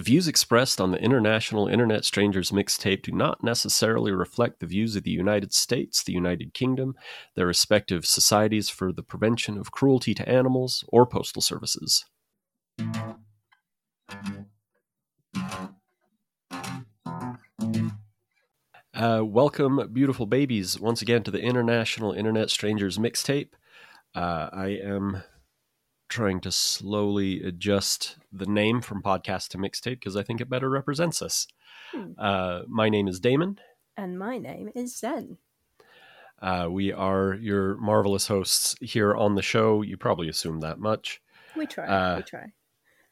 The views expressed on the International Internet Strangers mixtape do not necessarily reflect the views of the United States, the United Kingdom, their respective societies for the prevention of cruelty to animals, or postal services. Uh, welcome, beautiful babies, once again to the International Internet Strangers mixtape. Uh, I am trying to slowly adjust the name from podcast to mixtape because I think it better represents us. Hmm. Uh, my name is Damon. And my name is Zen. Uh, we are your marvelous hosts here on the show. You probably assume that much. We try. Uh, we try.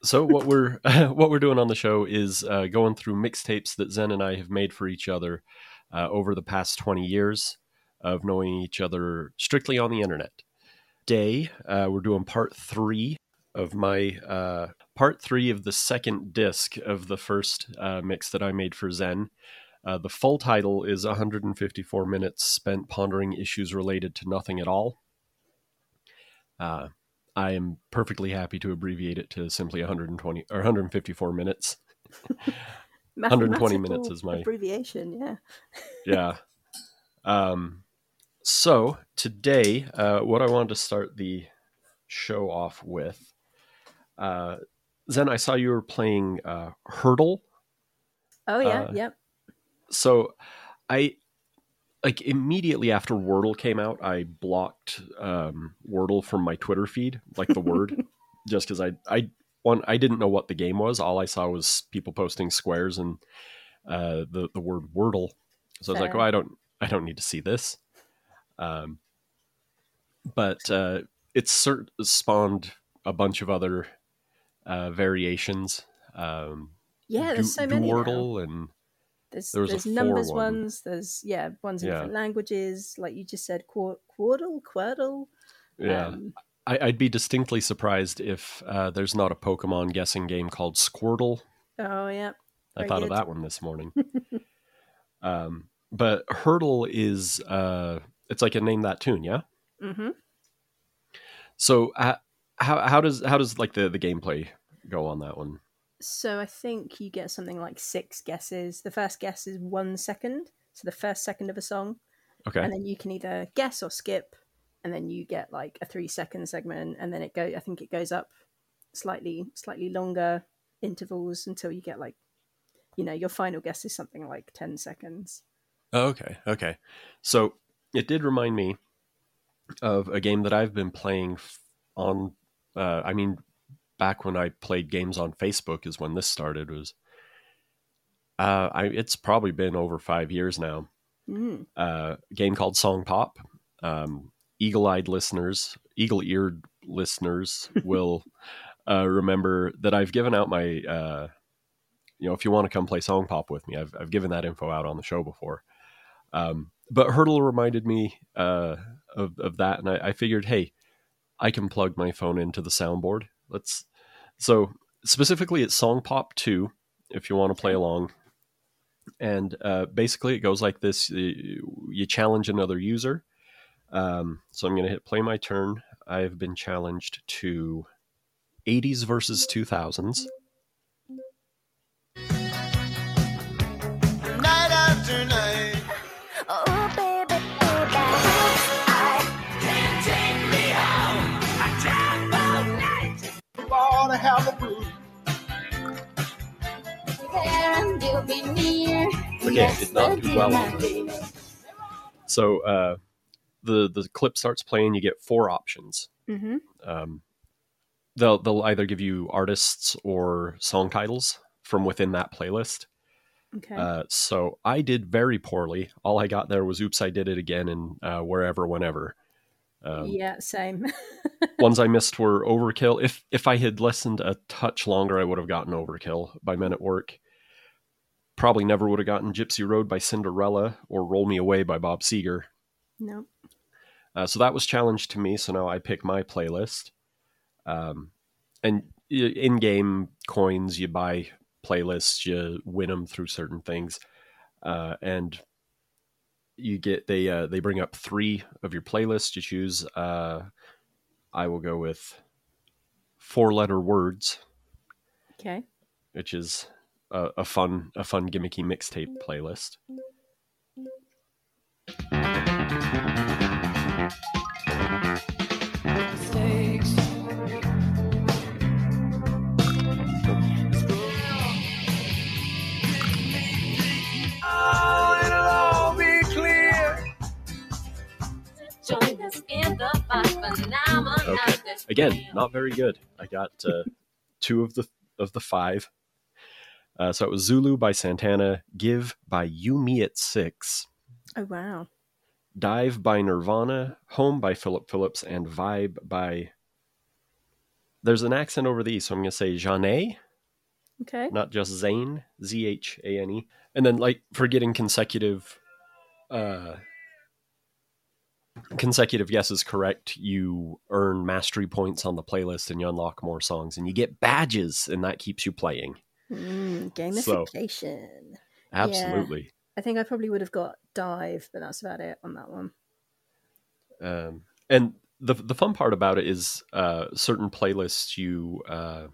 So what we're what we're doing on the show is uh, going through mixtapes that Zen and I have made for each other uh, over the past twenty years of knowing each other strictly on the internet. Day, uh, we're doing part three of my uh, part three of the second disc of the first uh, mix that I made for Zen. Uh, the full title is 154 minutes spent pondering issues related to nothing at all. Uh, I am perfectly happy to abbreviate it to simply 120 or 154 minutes. 120 minutes is my- abbreviation. Yeah. yeah. Um, so today, uh, what I wanted to start the show off with, uh, Zen, I saw you were playing uh, Heardle. Oh yeah. Uh, yep. So I like immediately after Wordle came out, I blocked um, Wordle from my Twitter feed, like the word, just because I I one I didn't know what the game was. All I saw was people posting squares and uh, the the word Wordle. So I was like, oh, I don't I don't need to see this. Um, but uh, it's cert- spawned a bunch of other uh, variations. Um, Yeah. There's Du- so many. now. And There's there there's numbers one. ones. There's yeah ones in Yeah. different languages, like you just said, Quar- Quordle, Quordle. yeah. Um, I, I'd be distinctly surprised if uh, there's not a Pokemon guessing game called Squirtle. oh yeah. I Very thought of that one this morning. um, but Heardle is uh, it's like a name that tune, yeah. hmm So uh, how how does how does like the the gameplay go on that one? So I think you get something like six guesses. The first guess is one second, so the first second of a song, Okay, and then you can either guess or skip, and then you get like a three second segment, and then it go. I think it goes up slightly slightly longer intervals until you get like, you know, your final guess is something like ten seconds. Oh, okay, okay. So it did remind me of a game that I've been playing on. Uh, I mean, back when I played games on Facebook is when this started. Was uh, I? It's probably been over five years now. Mm. Uh, a game called Song Pop. Um, eagle-eyed listeners, eagle-eared listeners will uh, remember that I've given out my. Uh, you know, if you want to come play Song Pop with me, I've I've given that info out on the show before. Um, but Heardle reminded me uh, of of that, and I, I figured, hey, I can plug my phone into the soundboard. Let's so specifically it's Song Pop Two, if you want to play along. And uh, basically, it goes like this: you, you challenge another user. Um, so I'm going to hit play my turn. I've been challenged to 80s versus 2000s. Have a brew. there and you'll be near. Okay, did not do well. So uh, the the clip starts playing. You get four options. hmm Um, they'll they'll either give you artists or song titles from within that playlist. Okay. Uh, so I did very poorly. All I got there was "Oops, I Did It Again" and uh, "Wherever, Whenever." Um, yeah, same. Ones I missed were "Overkill." If if I had listened a touch longer, I would have gotten "Overkill" by Men at Work. Probably never would have gotten "Gypsy Road" by Cinderella or "Roll Me Away" by Bob Seger. no. Uh, so that was challenged to me. So now I pick my playlist. Um, and in-game coins, you buy playlists, you win them through certain things, uh, and you get they uh, they bring up three of your playlists. You choose. Uh, I will go with four-letter words, Okay. which is a, a fun a fun gimmicky mixtape playlist. Okay. Again, not very good. I got uh, two of the of the five. Uh, so it was Zulu by Santana, Give by You Me at Six, Oh wow. Dive by Nirvana, Home by Philip Phillips, and Vibe by. There's an accent over these, so I'm going to say Jeanne, Okay. not just Zane, Z H A N E. And then, like, for getting consecutive. Uh, consecutive guesses correct, you earn mastery points on the playlist and you unlock more songs and you get badges, and that keeps you playing. Mm, So- gamification. Absolutely. I think I probably would have got dive, but that's about it on that one. Um, and the the fun part about it is uh, certain playlists you uh,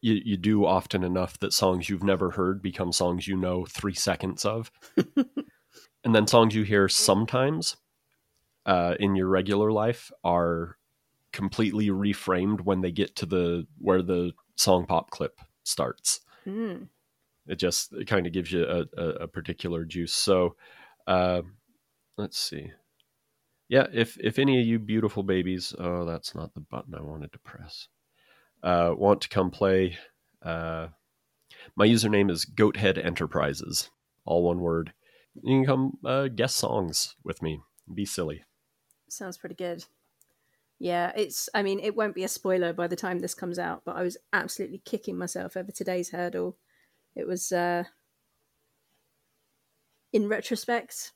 you you do often enough that songs you've never heard become songs you know three seconds of, and then songs you hear sometimes uh, in your regular life are completely reframed when they get to the where the song pop clip starts. Mm. it just it kind of gives you a, a, a particular juice. So uh, let's see. Yeah if if any of you beautiful babies oh that's not the button i wanted to press uh, want to come play uh, my username is goathead enterprises all one word you can come uh, guess songs with me be silly Sounds pretty good. Yeah, it's. I mean, it won't be a spoiler by the time this comes out, but I was absolutely kicking myself over today's heardle. It was, uh in retrospect,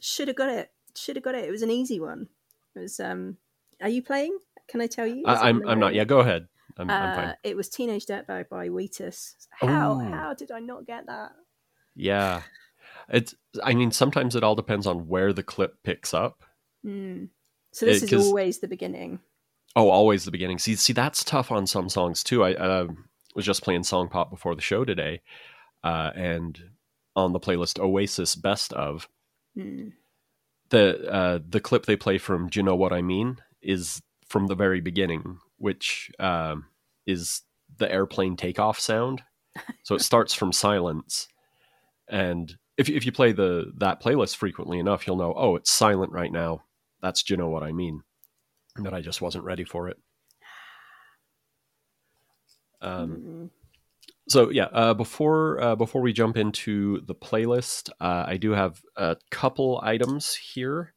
should have got it. Should have got it. It was an easy one. It was. um Are you playing? Can I tell you? Is I, on i'm i'm not yeah go ahead i'm, I'm Uh, fine it was Teenage Dirtbag by Wheatus. How how did I not get that? yeah it's i mean sometimes it all depends on where the clip picks up Hmm. So this It- is always the beginning. Oh, always the beginning. See, see, that's tough on some songs too. I uh, was just playing Song Pop before the show today, uh, and on the playlist Oasis Best of Hmm. the uh, the clip they play from "Do You Know What I Mean" is from the very beginning, which um, is the airplane takeoff sound. So it starts from silence, and if if you play the that playlist frequently enough, you'll know. Oh, it's silent right now. That's "Do You Know What I Mean." That I just wasn't ready for it. Um, Mm. so yeah, uh, before uh, before we jump into the playlist, uh, I do have a couple items here.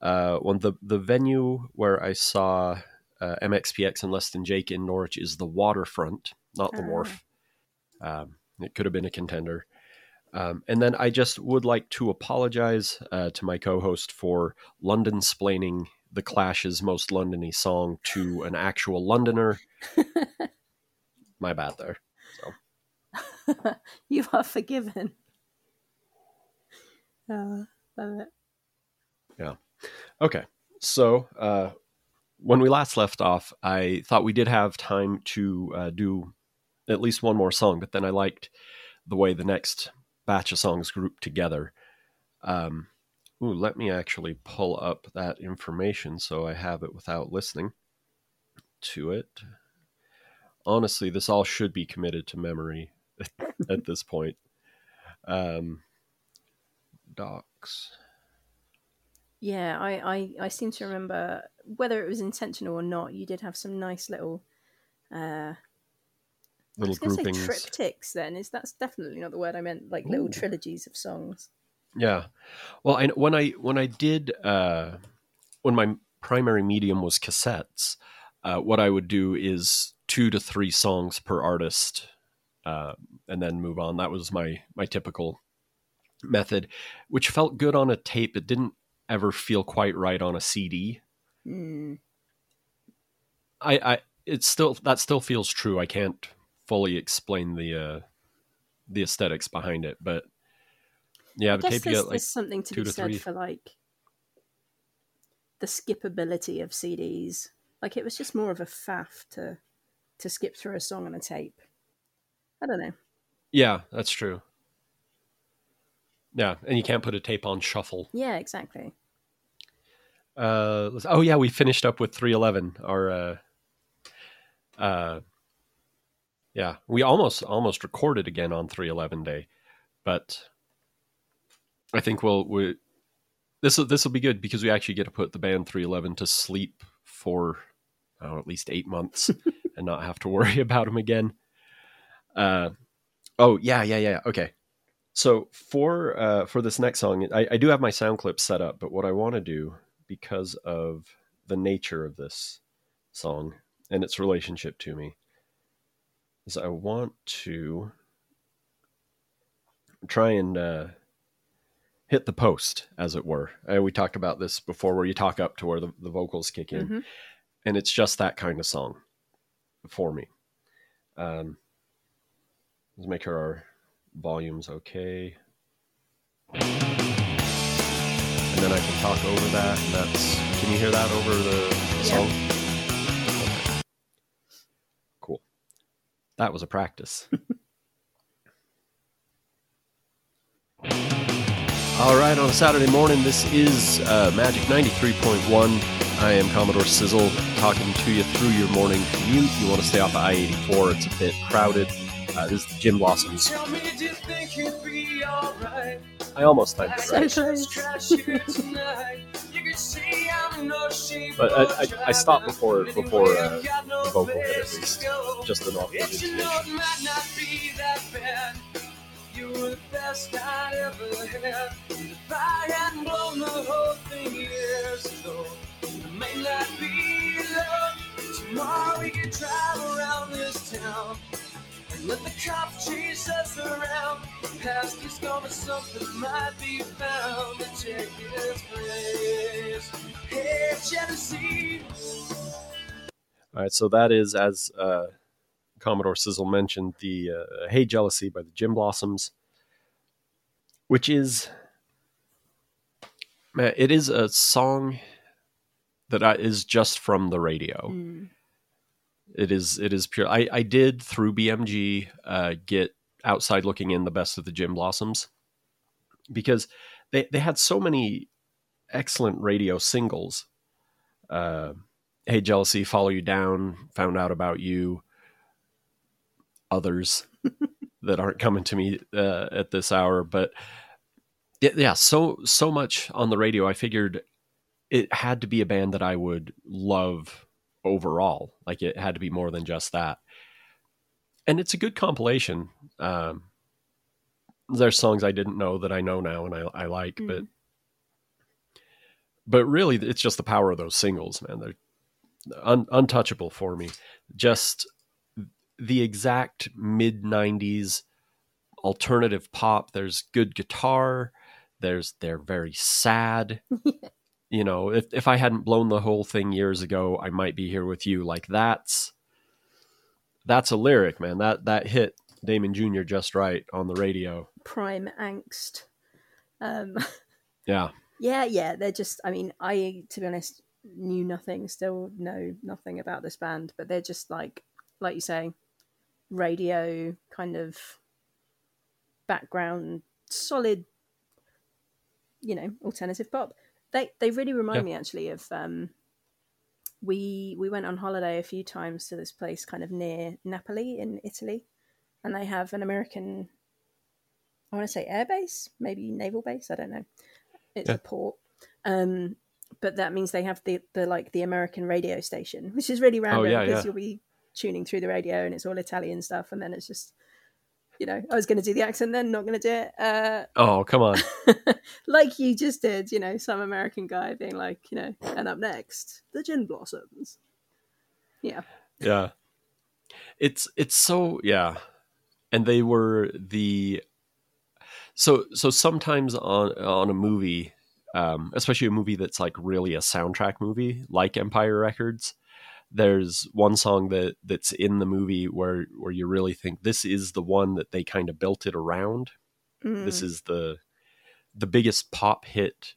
Uh, one the the venue where I saw uh, MXPX and Less Than Jake in Norwich is the Waterfront, not the Ah. Wharf. Um, it could have been a contender. Um, and then I just would like to apologize uh, to my co-host for London splaining the Clash's most Londony song to an actual Londoner. My bad there. you are forgiven. Uh, love it. Yeah. Okay. So, uh, when we last left off, I thought we did have time to uh, do at least one more song, but then I liked the way the next batch of songs grouped together. Um, ooh, let me actually pull up that information so I have it without listening to it. Honestly, this all should be committed to memory at this point. Um, docs. Yeah, I, I, I seem to remember whether it was intentional or not. You did have some nice little, uh, I was going to say triptychs. Then is that's definitely not the word I meant. Like little trilogies of songs. Yeah. Well, I, when I when I did uh, when my primary medium was cassettes, uh, what I would do is two to three songs per artist, uh, and then move on. That was my my typical method, which felt good on a tape. It didn't ever feel quite right on a CD. Mm. I, I it's still that still feels true. I can't fully explain the uh, the aesthetics behind it, but yeah, I the guess there's, get like there's something to be to said three. for like the skippability of CDs. Like it was just more of a faff to to skip through a song on a tape. I don't know. Yeah, that's true. Yeah, and you can't put a tape on shuffle. Yeah, exactly. Uh, oh yeah, we finished up with 311. Our uh, uh, yeah, we almost almost recorded again on 311 day, but I think we'll we this will this will be good because we actually get to put the band 311 to sleep for oh, at least eight months and not have to worry about them again. Uh, oh yeah, yeah, yeah. Okay, so for uh, for this next song, I, I do have my sound clip set up, but what I want to do because of the nature of this song and its relationship to me is I want to try and uh, hit the post, as it were. Uh, we talked about this before, where you talk up to where the, the vocals kick in, Mhm. and it's just that kind of song for me. Um, let's make sure our volume's okay. And then I can talk over that, and that's. Can you hear that over the, the Yeah. song? That was a practice. All right, on a Saturday morning, this is uh, Magic 93.1. I am Commodore Sizzle talking to you through your morning commute. You want to stay off of I 84, it's a bit crowded. Uh, is the Gin Blossoms. Tell me, do you think it'd be alright? I almost timed it right. close. Crash here tonight. You can see I'm in no shape But I- I- I stopped before- before, uh, I've got no the vocal hit at least. Just enough of It's you know intonation. might not be that bad. You were the best I'd ever had. If I hadn't blown the whole thing years ago, it may not be love. Tomorrow we can drive around this town. And Let the cops chase us around. Past is gone, but something might be found to take its place. Hey, Jealousy. All right, so that is, as uh, Commodore Sizzle mentioned, the uh, Hey Jealousy by the Gin Blossoms, which is, man, it is a song that I, is just from the radio. Mm. It is, it is pure. I, I did through BMG uh, get outside looking in the best of the Gin Blossoms because they, they had so many excellent radio singles. Uh, hey jealousy follow you down found out about you others that aren't coming to me uh, at this hour but yeah, yeah so so much on the radio i figured it had to be a band that i would love overall like it had to be more than just that and it's a good compilation um there's songs i didn't know that i know now and i, I like but Mm. but really it's just the power of those singles man they're un- untouchable for me. Just the exact mid '90s alternative pop. There's good guitar. There's they're very sad. you know, if if I hadn't blown the whole thing years ago, I might be here with you. Like that's that's a lyric, man. That that hit Damon Jr. just right on the radio. Prime angst. Um, Yeah, yeah, yeah. They're just. I mean, I to be honest knew nothing. Still know nothing about this band, but they're just like, like you say, radio kind of background, solid. You know, alternative pop. They they really remind Yeah. me actually of. Um, we we went on holiday a few times to this place kind of near Napoli in Italy, and they have an American. I want to say airbase, maybe naval base. I don't know. It's Yeah. a port, um, but that means they have the the like the American radio station, which is really random Oh, yeah, because you'll be tuning through the radio and it's all Italian stuff, and then it's just, you know, I was going to do the accent, then not going to do it. Uh, Oh, come on. like you just did, you know, some American guy being like, you know, and up next, the gin blossoms. Yeah. yeah it's it's so yeah and they were the so so sometimes on on a movie um especially a movie that's like really a soundtrack movie like empire records there's one song that that's in the movie where where you really think this is the one that they kind of built it around this Mm. is the the biggest pop hit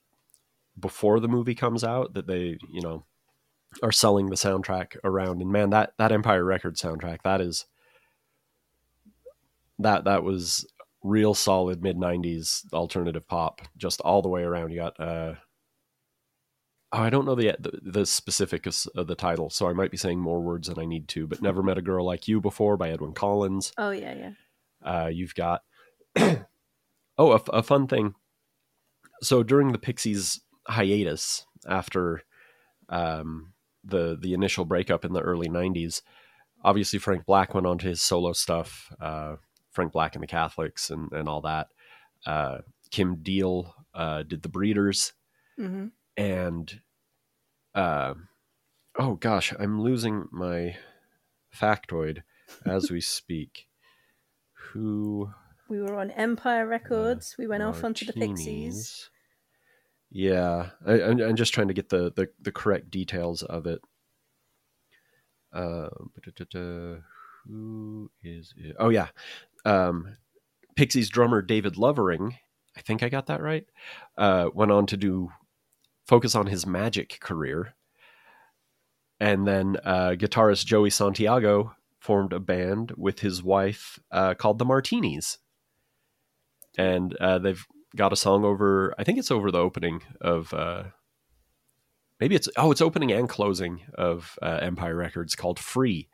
before the movie comes out that they you know are selling the soundtrack around and man that that empire record soundtrack that is that that was real solid mid '90s alternative pop, just all the way around. You got. Uh, I don't know the, the the specifics of the title, so I might be saying more words than I need to. But "Never Met a Girl Like You Before" by Edwyn Collins. Oh yeah, yeah. Uh, you've got oh, a, a, fun thing. So during the Pixies hiatus after um, the the initial breakup in the early '90s, obviously Frank Black went on to his solo stuff. Uh, Frank Black and the Catholics and and all that. Uh, Kim Deal uh, did the Breeders hmm and uh, oh gosh, I'm losing my factoid as we speak. Who We were on Empire Records. we went off onto the Pixies. Yeah, I, I'm, I'm just trying to get the, the, the correct details of it. Uh, who is it? Oh yeah, um, Pixies drummer David Lovering. I think I got that right. Uh, went on to do focus on his magic career, and then uh, guitarist Joey Santiago formed a band with his wife uh, called the Martinis, and uh, they've got a song over. I think it's over the opening of. Uh, maybe it's oh, it's opening and closing of uh, Empire Records called "Free."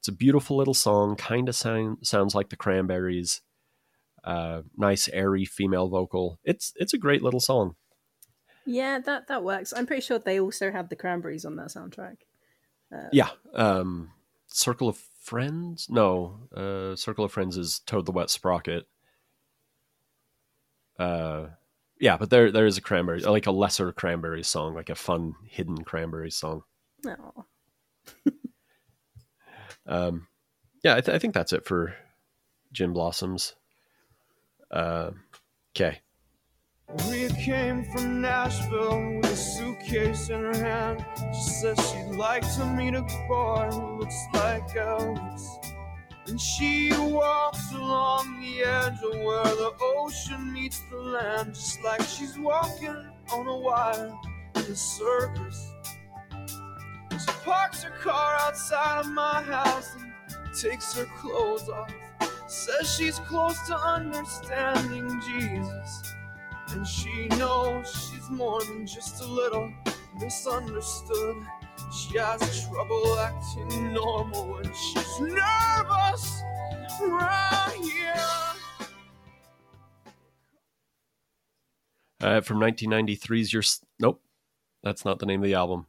It's a beautiful little song. Kind of sound, sounds like the Cranberries. Uh, nice airy female vocal. It's it's a great little song. Yeah, that that works. I'm pretty sure they also had the Cranberries on that soundtrack. Yeah. Um, Circle of Friends? No. Uh, Circle of Friends is Toad the Wet Sprocket. Uh, yeah, but there there is a Cranberries, like a lesser Cranberries song, like a fun hidden Cranberries song. No. Um, yeah, I, th- I think that's it for Gin Blossoms. Uh, okay. Maria came from Nashville with a suitcase in her hand. She says she'd like to meet a boy who looks like Elvis. And she walks along the edge of where the ocean meets the land, just like she's walking on a wire in a circus. She parks her car outside of my house and takes her clothes off. Says she's close to understanding Jesus. And she knows she's more than just a little misunderstood. She has trouble acting normal when she's nervous right here. Uh, from 1993's Your... Nope. That's not the name of the album.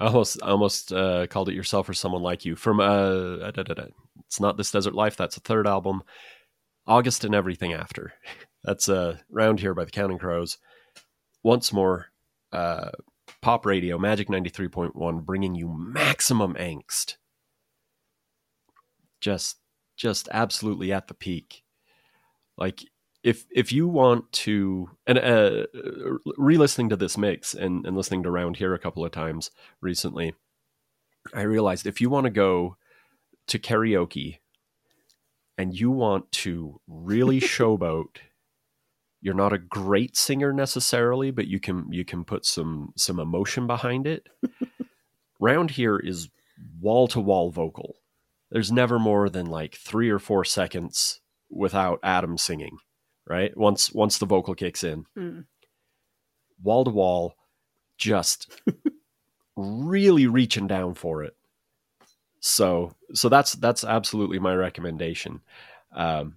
I almost, I almost uh, called it Yourself or Someone Like You. From... Uh, da, da, da. It's not This Desert Life. That's a third album. August and Everything After. That's uh, Round Here by the Counting Crows. Once more, uh, pop radio, Magic 93.1, bringing you maximum angst. Just, just absolutely at the peak. Like, if if you want to and uh, re-listening to this mix and, and listening to Round Here a couple of times recently, I realized if you want to go to karaoke and you want to really showboat you're not a great singer necessarily but you can you can put some some emotion behind it. Round here is wall to wall vocal. There's never more than like 3 or 4 seconds without Adam singing right? Once once the vocal kicks in. Mm. wall to wall just really reaching down for it. So so that's that's absolutely my recommendation. Um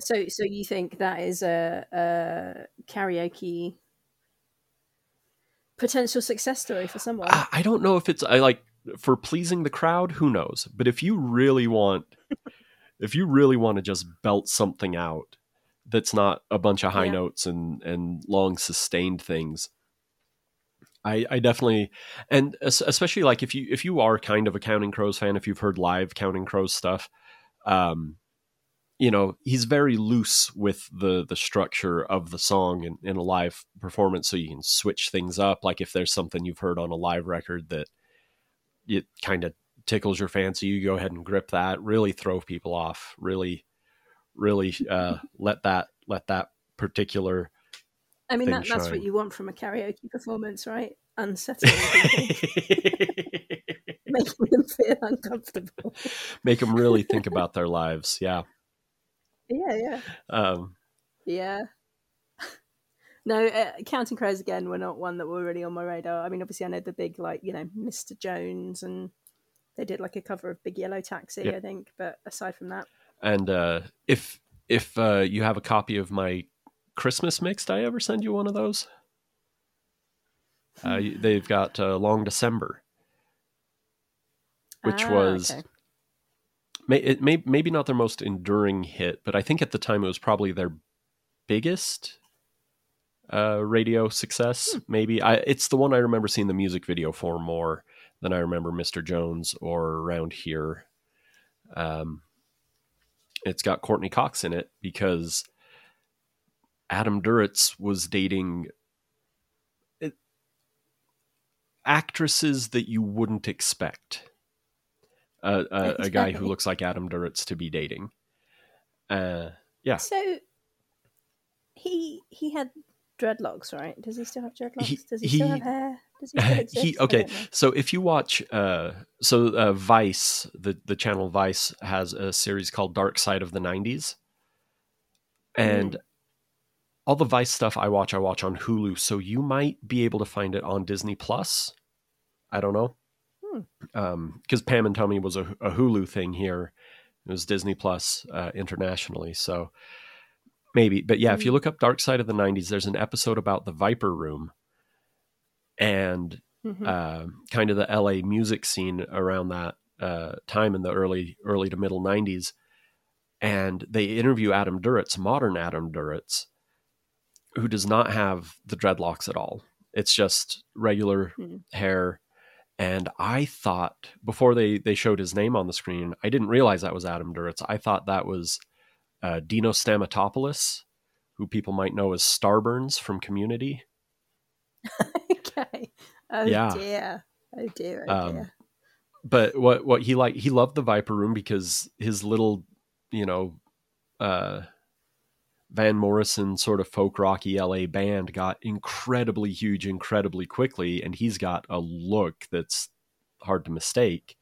So, so you think that is a, a karaoke potential success story for someone? I, I don't know if it's I like for pleasing the crowd who knows but if you really want if you really want to just belt something out that's not a bunch of high Yeah. notes and and long sustained things I, I definitely and especially like if you if you are kind of a counting crows fan if you've heard live counting crows stuff um you know he's very loose with the the structure of the song in, in a live performance so you can switch things up like if there's something you've heard on a live record that it kind of tickles your fancy you go ahead and grip that really throw people off really really uh let that let that particular I mean, that, that's what you want from a karaoke performance, right? Unsettling making them feel uncomfortable. make them really think about their lives. Yeah. Yeah, yeah, Um, yeah. No, uh, Counting Crows again were not one that were really on my radar. I mean, obviously, I know the big like you know Mr. Jones, and they did like a cover of Big Yellow Taxi, Yeah. I think. But aside from that, and uh, if if uh, you have a copy of my Christmas mix, did I ever send you one of those? Uh, they've got uh, Long December, which Ah, was okay. May, it may maybe not their most enduring hit, but I think at the time it was probably their biggest uh, radio success. Maybe I it's the one I remember seeing the music video for more than I remember Mr. Jones or Around Here. Um, it's got Courteney Cox in it because Adam Duritz was dating actresses that you wouldn't expect a, a, a guy who looks like Adam Duritz to be dating. Uh, yeah, So he he had dreadlocks, right? Does he still have dreadlocks? He- Does he, still have hair? Does he still exist? he okay so if you watch uh so uh vice the the channel vice has a series called dark side of the 90s and all the vice stuff i watch i watch on hulu so you might be able to find it on disney plus i don't know Hmm. um because pam and tommy was a, a hulu thing here it was disney plus uh internationally so maybe but yeah if you Hmm. look up dark side of the 90s there's an episode about the viper room and Mhm. uh, kind of the LA music scene around that uh, time in the early early to middle '90s, and they interview Adam Duritz, modern Adam Duritz, who does not have the dreadlocks at all. It's just regular Hmm. hair. And I thought before they they showed his name on the screen, I didn't realize that was Adam Duritz. I thought that was uh, Dino Stamatopoulos, who people might know as Starburns from Community. okay. Oh Yeah. dear. Oh dear. Oh Um, dear. but what what he like he loved the Viper Room because his little you know uh Van Morrison sort of folk rocky LA band got incredibly huge incredibly quickly and he's got a look that's hard to mistake.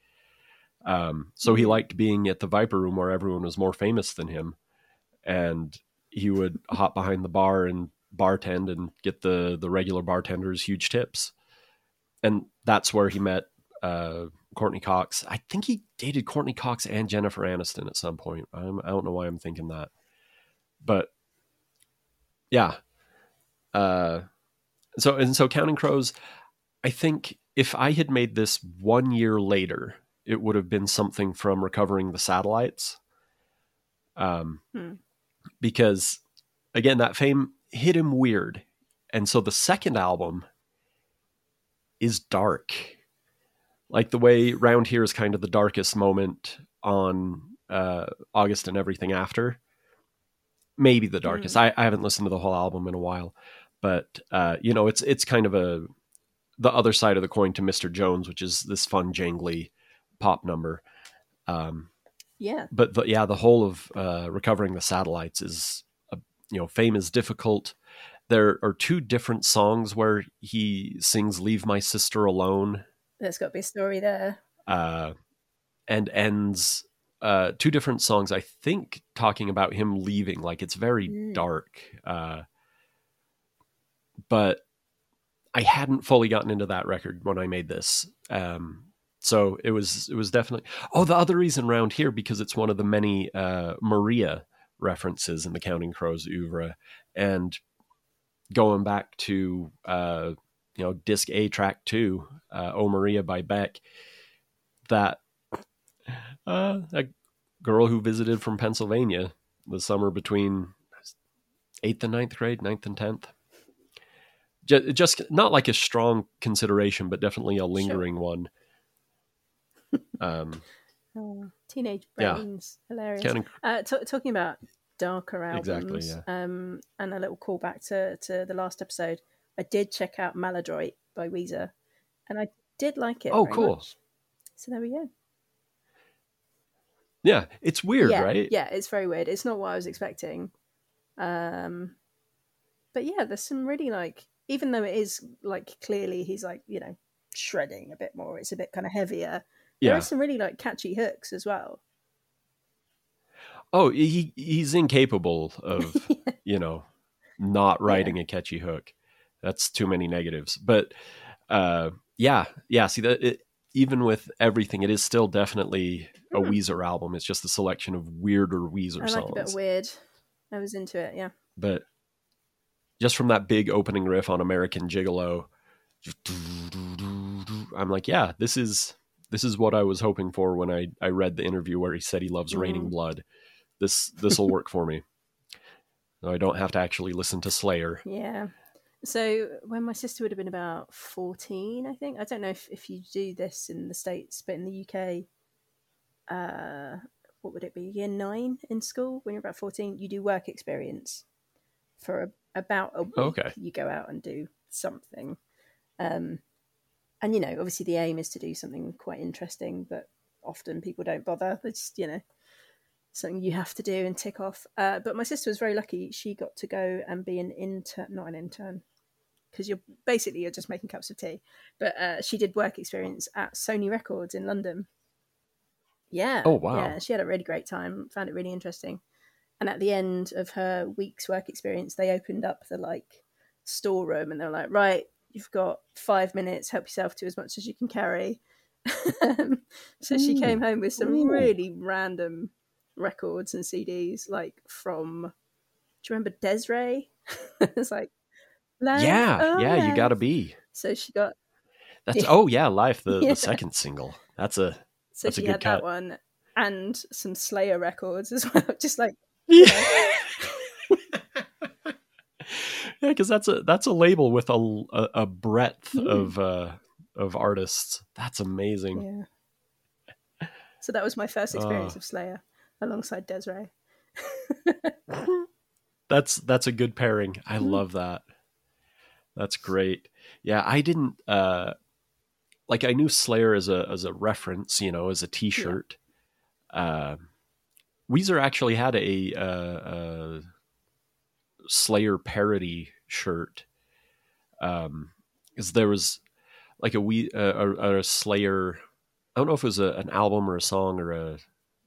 Um so he liked being at the Viper Room where everyone was more famous than him and he would hop behind the bar and bartend and get the the regular bartenders huge tips. And that's where he met uh Courteney Cox. I think he dated Courteney Cox and Jennifer Aniston at some point. I'm, I don't know why I'm thinking that, but yeah. Uh, so and so, Counting Crows. I think if I had made this one year later, it would have been something from Recovering the Satellites. Um, Hmm. because again, that fame hit him weird, and so the second album is dark like the way round here is kind of the darkest moment on uh, August and everything after. Maybe the darkest. I, I haven't listened to the whole album in a while, but uh, you know, it's it's kind of a the other side of the coin to Mr. Jones, which is this fun jangly pop number. Um, Yeah. but the, yeah, the whole of uh, recovering the satellites is, a, you know, fame is difficult. There are two different songs where he sings "Leave My Sister Alone." There's got to be a story there. uh, and ends uh, two different songs. I think talking about him leaving, like it's very Mm. dark. Uh, but I hadn't fully gotten into that record when I made this, um, so it was it was definitely. Oh, the other reason around here because it's one of the many uh, Maria references in the Counting Crows oeuvre, and going back to uh, you know disc A track two, uh, "Oh Maria" by Beck, that uh, a girl who visited from Pennsylvania the summer between eighth and ninth grade, ninth and tenth. Just, just not like a strong consideration, but definitely a lingering one. Um, Oh, teenage Yeah. brains, hilarious. Counting, Uh, t- talking about darker albums, Exactly, yeah. um, and a little callback to, to the last episode. I did check out Maladroit by Weezer, and I did like it. Oh, cool. much. So there we go. Yeah, it's weird, yeah, right? Yeah, it's very weird. It's not what I was expecting. Um, but yeah, there's some really like, even though it is like clearly he's like you know shredding a bit more. It's a bit kind of heavier. There are some really like catchy hooks as well. Oh, he he's incapable of you know not writing a catchy hook. That's too many negatives. But uh, yeah, yeah. See that it, even with everything, it is still definitely a Hmm. Weezer album. It's just a selection of weirder Weezer I like songs. a bit weird. I was into it, yeah. but just from that big opening riff on American Gigolo, I'm like, yeah, this is this is what I was hoping for when I I read the interview where he said he loves Raining Mhm. Blood. This this will work for me. So I don't have to actually listen to Slayer. Yeah. So when my sister would have been about 14, I think. I don't know if, if you do this in the States, but in the UK, uh, what would it be? Year nine in school, when you're about 14, you do work experience for a, about a week. Okay. You go out and do something. Um, and, you know, obviously the aim is to do something quite interesting, but often people don't bother. It's, you know, something you have to do and tick off. Uh, but my sister was very lucky; she got to go and be an intern, not an intern, because you're basically you're just making cups of tea. But uh, she did work experience at Sony Records in London. Yeah. Oh, wow. Yeah, she had a really great time. Found it really interesting. And at the end of her week's work experience, they opened up the like storeroom and they were like, "Right, you've got five minutes. Help yourself to as much as you can carry." so she came home with some Ooh. really random records and CDs, like from. Do you remember Des'ree? it's like, Life yeah, of yeah, you got to be. So she got That's Yeah. oh yeah, Life the, Yeah. the second single. That's a so That's a she good had cut. that one and some Slayer records as well. Just like yeah, because that's a that's a label with a a, a breadth Mm. of uh, of artists. That's amazing. yeah. So that was my first experience Oh. of Slayer alongside Des'ree. That's that's a good pairing. I Mm. love that. That's great. Yeah, I didn't uh like I knew Slayer as a as a reference, you know, as a T-shirt. Uh, Weezer actually had a, uh, uh Slayer parody shirt. Um, because there was like a we uh, a, a Slayer. I don't know if it was a, an album or a song or a.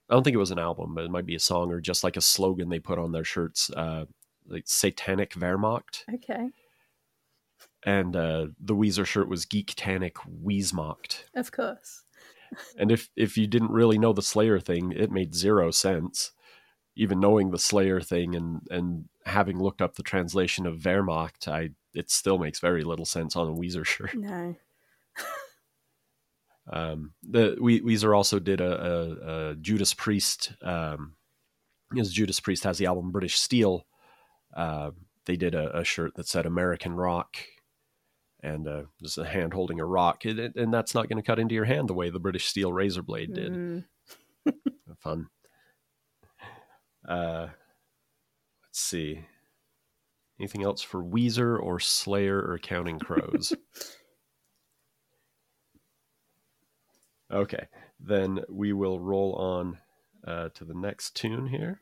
I don't think it was an album, but it might be a song or just like a slogan they put on their shirts, uh, like Satanic Wehrmacht, Okay, and uh, the Weezer shirt was Geek Tanic Weezmacht. of course. And if if you didn't really know the Slayer thing, it made zero sense. Even knowing the Slayer thing and and having looked up the translation of Wehrmacht, I it still makes very little sense on a Weezer shirt. No. Um, the we, Weezer also did a, a, a Judas Priest. Um, because Judas Priest has the album British Steel. Uh, they did a, a shirt that said American Rock, and uh, just a hand holding a rock, and, and that's not going to cut into your hand the way the British Steel razor blade did. Mm. Fun. Uh, let's see. Anything else for Weezer or Slayer or Counting Crows? okay, then we will roll on uh, to the next tune here.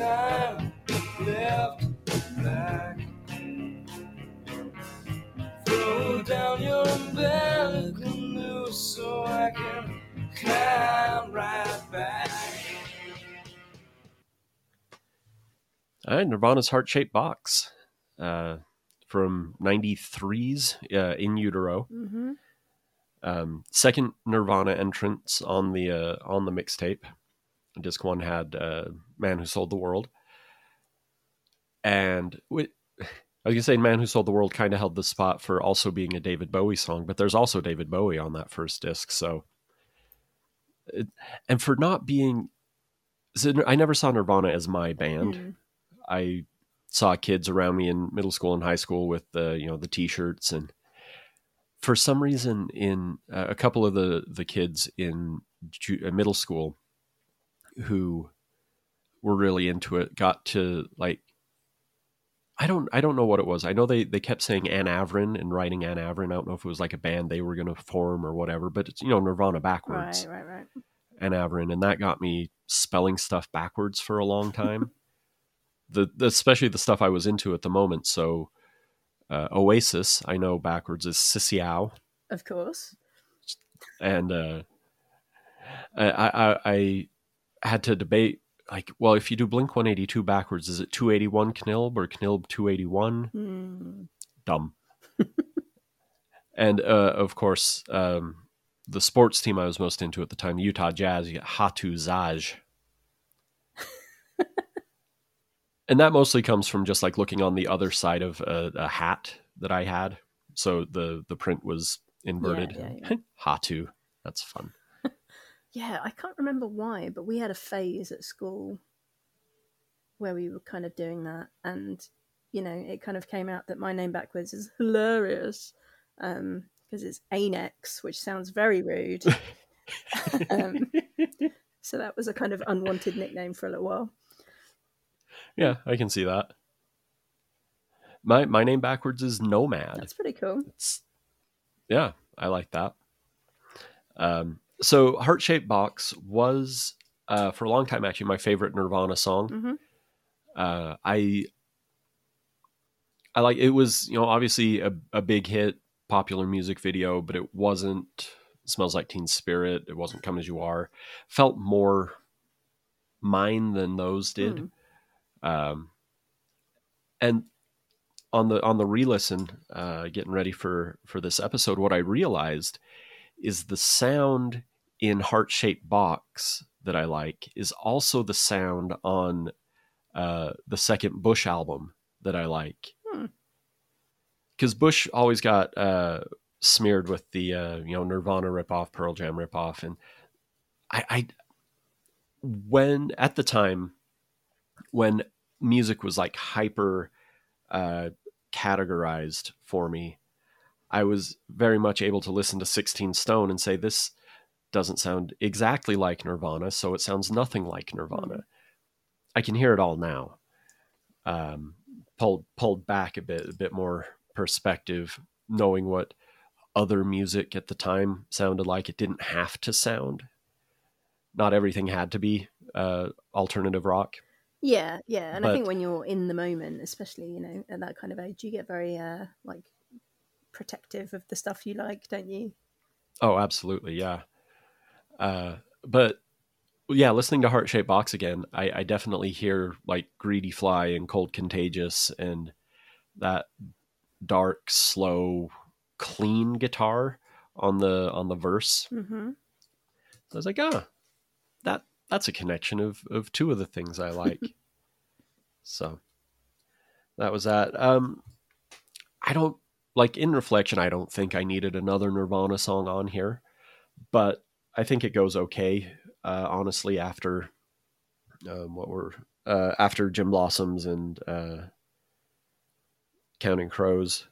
Highness, I'm left back. Throw down your umbilical noose so I can climb right back. All right, Nirvana's Heart Shaped Box uh, from 93's uh, In Utero. hmm um, second Nirvana entrance on the uh, on the mixtape. Disc one had uh, "Man Who Sold the World," and wi- I was gonna say "Man Who Sold the World" kind of held the spot for also being a David Bowie song, but there's also David Bowie on that first disc, so it, and for not being, so I never saw Nirvana as my band. Mm. I saw kids around me in middle school and high school with the you know the t-shirts and for some reason in uh, a couple of the the kids in ju- uh, middle school who were really into it got to like I don't I don't know what it was. I know they they kept saying Anavrin and writing Anavrin. I don't know if it was like a band they were going to form or whatever, but it's you know Nirvana backwards. Right, right, right. Anavrin, and that got me spelling stuff backwards for a long time. the, the especially the stuff I was into at the moment. So uh, Oasis, I know backwards is Sisiao, Of course. and uh, I, I I had to debate like, well, if you do Blink One Eighty Two backwards, is it two eighty one Knilb or Knilb two eighty one? Hmm. Dumb. and uh, of course, um, the sports team I was most into at the time, Utah Jazz, you get Hatu Zaj. and that mostly comes from just like looking on the other side of a, a hat that I had. So the the print was inverted. Yeah, yeah, Hatu. That's fun. Yeah, I can't remember why, but we had a phase at school where we were kind of doing that, and you know, it kind of came out that my name backwards is hilarious because it's Anex, which sounds very rude. um, so that was a kind of unwanted nickname for a little while. Yeah, I can see that. My my name backwards is Nomad. That's pretty cool. It's yeah, I like that. Um, so heart shaped box was uh, for a long time actually my favorite Nirvana song. hmm Uh, I I like it was you know obviously a, a big hit, popular music video, but it wasn't smells like Teen Spirit. It wasn't Come as You Are. Felt more mine than those did. Hmm. Um, and on the on the re-listen, uh, getting ready for for this episode, what I realized is the sound in Heart Shaped Box that I like is also the sound on uh, the second Bush album that I like. Hmm. Because Bush always got uh, smeared with the uh, you know Nirvana ripoff, Pearl Jam ripoff, and I, I when at the time when music was like hyper uh, categorized for me, I was very much able to listen to 16 Stone and say, this doesn't sound exactly like Nirvana, so it sounds nothing like Nirvana. I can hear it all now. Um, pulled pulled back a bit, a bit more perspective, knowing what other music at the time sounded like. It didn't have to sound. Not everything had to be uh, alternative rock. Yeah, yeah, and I think when you're in the moment, especially you know at that kind of age, you get very uh like protective of the stuff you like, don't you? Oh, absolutely, yeah. Uh, but yeah, listening to Heart Shaped Box again, I, I definitely hear like Greedy Fly and Cold Contagious and that dark, slow, clean guitar on the on the verse. Mm-hmm. I was like, ah, that that's a connection of of two of the things I like. so that was that. Um, I don't like in reflection. I don't think I needed another Nirvana song on here, but I think it goes okay. Uh, honestly, after um, what were uh, after Gin Blossoms and uh, Counting Crows,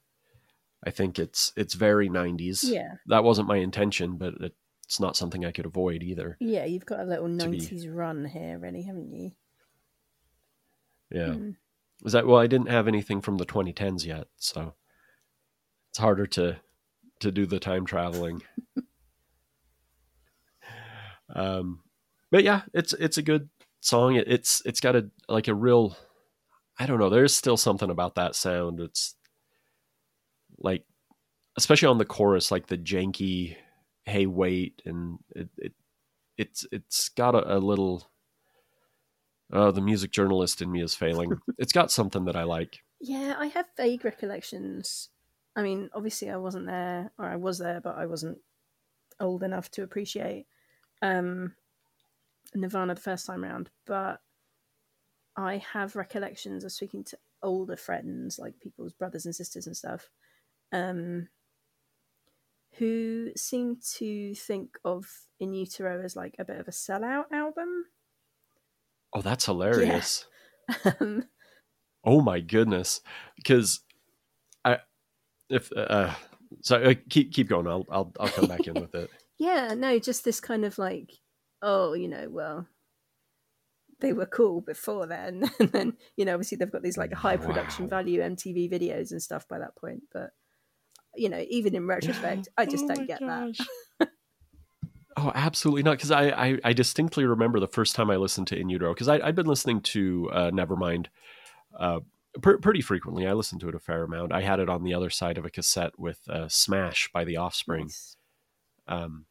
I think it's it's very '90s Yeah, that wasn't my intention, but it's not something I could avoid either. yeah, you've got a little To be- '90s run here, really, haven't you? Yeah. Mm. Is that well? I didn't have anything from the 2010s yet, so it's harder to to do the time traveling. um, but yeah, it's it's a good song. It, it's it's got a like a real. I don't know. There's still something about that sound. It's like, especially on the chorus, like the janky "Hey wait," and it, it it's it's got a, a little. Oh, the music journalist in me is failing. it's got something that I like. Yeah, I have vague recollections. I mean, obviously, I wasn't there, or I was there, but I wasn't old enough to appreciate um, Nirvana the first time round. But I have recollections of speaking to older friends, like people's brothers and sisters and stuff, um, who seem to think of In Utero as like a bit of a sellout album. Oh, that's hilarious. Um, Oh my goodness. Because I if uh so uh, keep keep going. I'll I'll I'll come back in with it. Yeah, no, just this kind of like, oh, you know, well, they were cool before then. and then, you know, obviously they've got these like high production Wow. value MTV videos and stuff by that point. But, you know, even in retrospect, I just Oh don't get that. oh, absolutely not. Because I, I, I distinctly remember the first time I listened to In Utero, because I'd been listening to uh, Nevermind uh, pr- pretty frequently. I listened to it a fair amount. I had it on the other side of a cassette with uh, Smash by The Offspring. Nice. Um,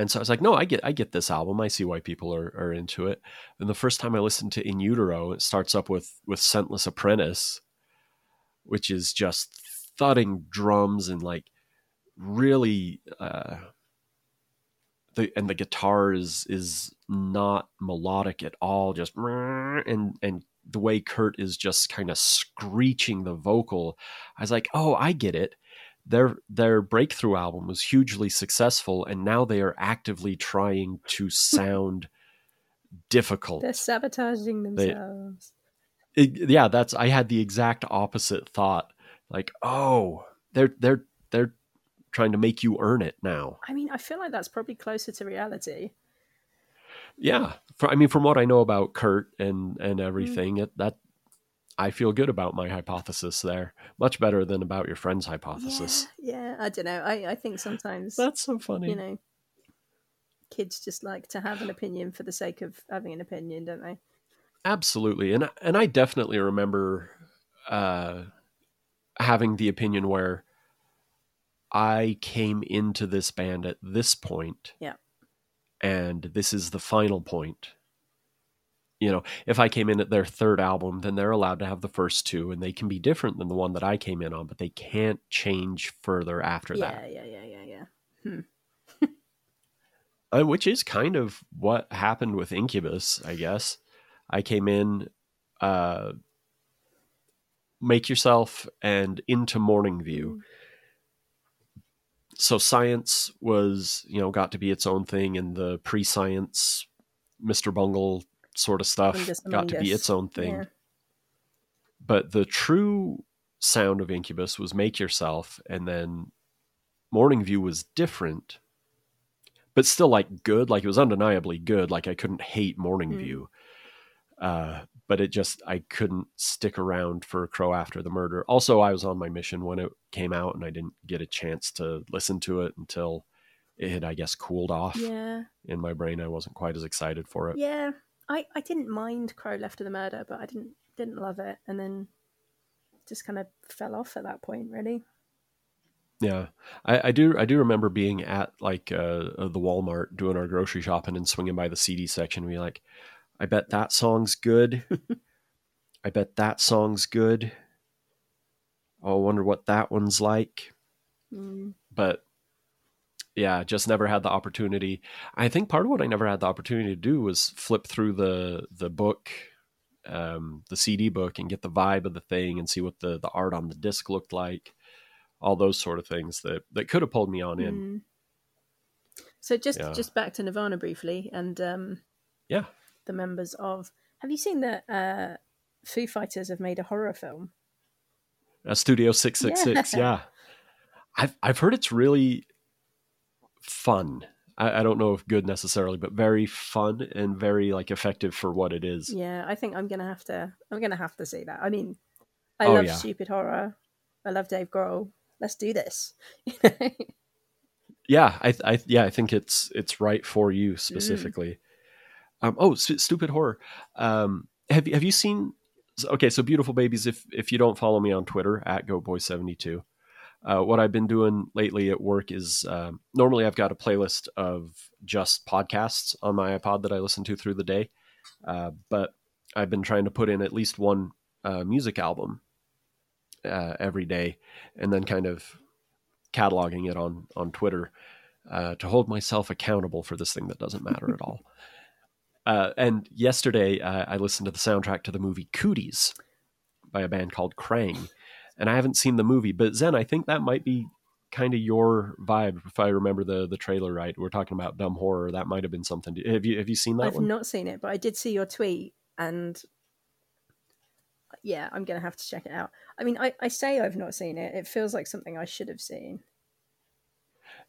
and so I was like, no, I get, I get this album. I see why people are, are into it. And the first time I listened to In Utero, it starts up with with Scentless Apprentice, which is just thudding drums and like really, uh, the and the guitar is is not melodic at all. Just and and the way Kurt is just kind of screeching the vocal, I was like, oh, I get it their their breakthrough album was hugely successful and now they are actively trying to sound difficult. They're sabotaging themselves. It- yeah that's i had the exact opposite thought. Like oh they're they're they're trying to make you earn it now. I mean, I feel like that's probably closer to reality. yeah. For, i mean from what i know about kurt and and mm. everything it, that i feel good about my hypothesis there much better than about your friend's hypothesis Yeah, yeah. I don't know. I, I think sometimes, that's so funny you know, kids just like to have an opinion for the sake of having an opinion, don't they? absolutely and and i definitely remember uh having the opinion where i came into this band at this point Yeah. and this is the final point you know if i came in at their third album then they're allowed to have the first two and they can be different than the one that i came in on but they can't change further after that. Yeah, that yeah, yeah, yeah, yeah. uh, which is kind of what happened with Incubus, I guess. I came in, uh, make yourself, and into Morning View. So science was, you know, got to be its own thing, and the pre-science, Mister Bungle sort of stuff Fungus got to be its own thing. Yeah. But the true sound of Incubus was Make Yourself, and then Morning View was different, but still like good. Like it was undeniably good. Like I couldn't hate Morning Mm. View, uh, but it just I couldn't stick around for Crow After the Murder. Also, I was on my mission when it came out, and I didn't get a chance to listen to it until it had, I guess, cooled off Yeah, in my brain. I wasn't quite as excited for it. yeah. I, I didn't mind Crow Left of the Murder, but I didn't didn't love it, and then just kind of fell off at that point. Really. Yeah, I, I do. I do remember being at like uh, uh, the Walmart doing our grocery shopping and swinging by the CD section. And be like, I bet that song's good. I bet that song's good. Oh, I wonder what that one's like. Mm. But yeah, just never had the opportunity. I think part of what I never had the opportunity to do was flip through the the book, um, the CD book, and get the vibe of the thing and see what the the art on the disc looked like. All those sort of things that that could have pulled me on in. Mm. So just Yeah. just back to Nirvana briefly, and um, Yeah. the members of. Have you seen that uh, Foo Fighters have made a horror film? Uh, Studio Six Six Six. Yeah. Yeah, I've I've heard it's really fun. I, I don't know if good necessarily, but very fun and very like effective for what it is. Yeah, I think I'm gonna have to. I'm gonna have to see that. I mean, I Oh, love yeah. stupid horror. I love Dave Grohl. Let's do this. Yeah, I, I yeah I think it's it's right for you specifically. Um, oh, st- stupid horror. Um, have you have you seen? Okay, so beautiful babies. If if you don't follow me on Twitter at GoBoy72, uh, what I've been doing lately at work is um, normally I've got a playlist of just podcasts on my iPod that I listen to through the day, uh, but I've been trying to put in at least one uh, music album uh, every day, and then kind of cataloging it on on Twitter uh, to hold myself accountable for this thing that doesn't matter at all. Uh, and yesterday, uh, I listened to the soundtrack to the movie Cooties by a band called Kreng, and I haven't seen the movie, but Zen, I think that might be kind of your vibe if I remember the the trailer right. We're talking about dumb horror. That might have been something. To, have you have you seen that I've one? not seen it, but I did see your tweet, and yeah, I'm gonna have to check it out. I mean, I, I say I've not seen it. It feels like something I should have seen.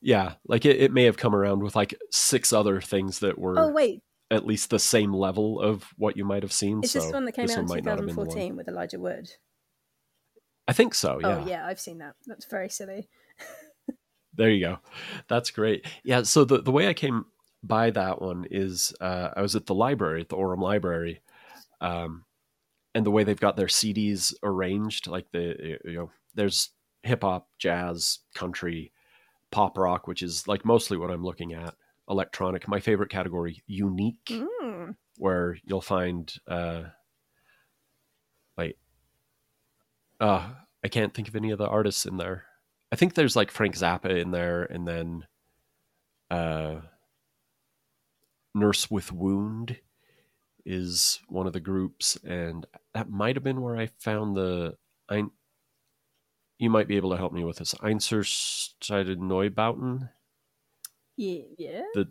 Yeah, like it, it may have come around with like six other things that were. Oh wait, at least the same level of what you might have seen. Is so this the one that came out in one might not have been the one. 2014 with Elijah Wood? I think so. Yeah. Oh yeah, I've seen that. That's very silly. There you go. That's great. Yeah. So the, the way I came by that one is uh, I was at the library, at the Orem Library, um, and the way they've got their CDs arranged, like the you know, there's hip hop, jazz, country, pop rock, which is like mostly what I'm looking at. Electronic. My favorite category, unique, Mm. where you'll find uh, like uh, I can't think of any of the artists in there. I think there's like Frank Zappa in there, and then uh, Nurse with Wound is one of the groups, and that might have been where I found the. Ein, you might be able to help me with this. Einstürzende Neubauten Yeah, yeah. the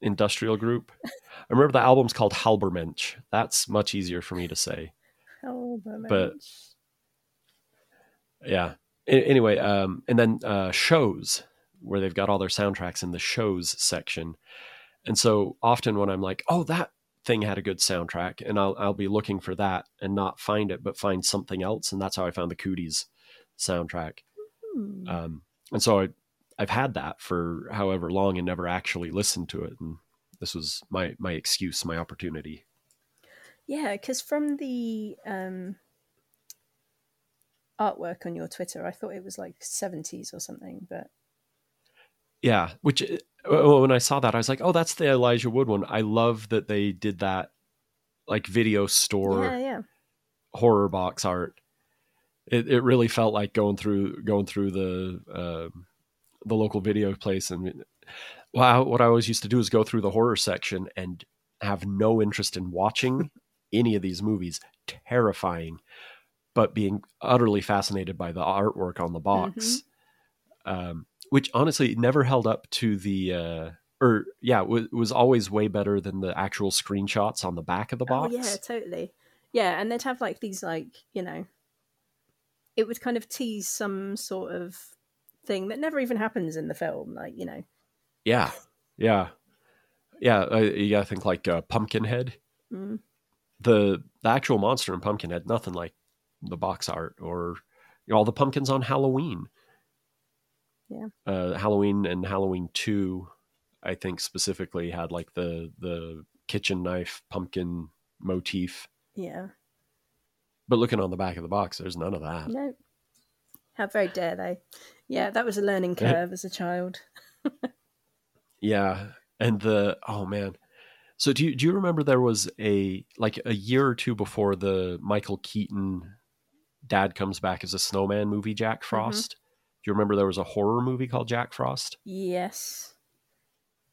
industrial group. I remember the album's called Halber Mensch. That's much easier for me to say. But- Yeah. Anyway, um, and then uh, shows where they've got all their soundtracks in the shows section. And so often when I'm like, oh, that thing had a good soundtrack, and I'll I'll be looking for that and not find it, but find something else, and that's how I found the Cooties soundtrack. Hmm. Um, and so I, I've had that for however long and never actually listened to it. And this was my my excuse, my opportunity. Yeah, because from the um, artwork on your Twitter, I thought it was like 70s or something, but Yeah, which uh, well, when I saw that, I was like, oh, that's the Elijah Wood one. I love that they did that, like video store yeah, yeah. horror box art. It it really felt like going through going through the um the local video place and wow, what I always used to do is go through the horror section and have no interest in watching any of these movies. Terrifying, but being utterly fascinated by the artwork on the box, um, which honestly never held up to the. Uh, or yeah, was, was always way better than the actual screenshots on the back of the box. Oh, yeah, totally. Yeah, and they'd have like these, like, you know, it would kind of tease some sort of thing that never even happens in the film. Like, you know, Yeah, yeah, yeah. Uh, you gotta think like uh, Pumpkinhead. mm, The the actual monster in Pumpkinhead, nothing like the box art or you know, all the pumpkins on Halloween. Yeah. uh, Halloween and Halloween Two, I think specifically had like the the kitchen knife pumpkin motif. yeah. But looking on the back of the box, there's none of that. No. How very dare they? Yeah, that was a learning curve as a child. Yeah, and the oh man. So do you do you remember there was a like a year or two before the Michael Keaton Dad comes back as a snowman movie Jack Frost? Do you remember there was a horror movie called Jack Frost? Yes.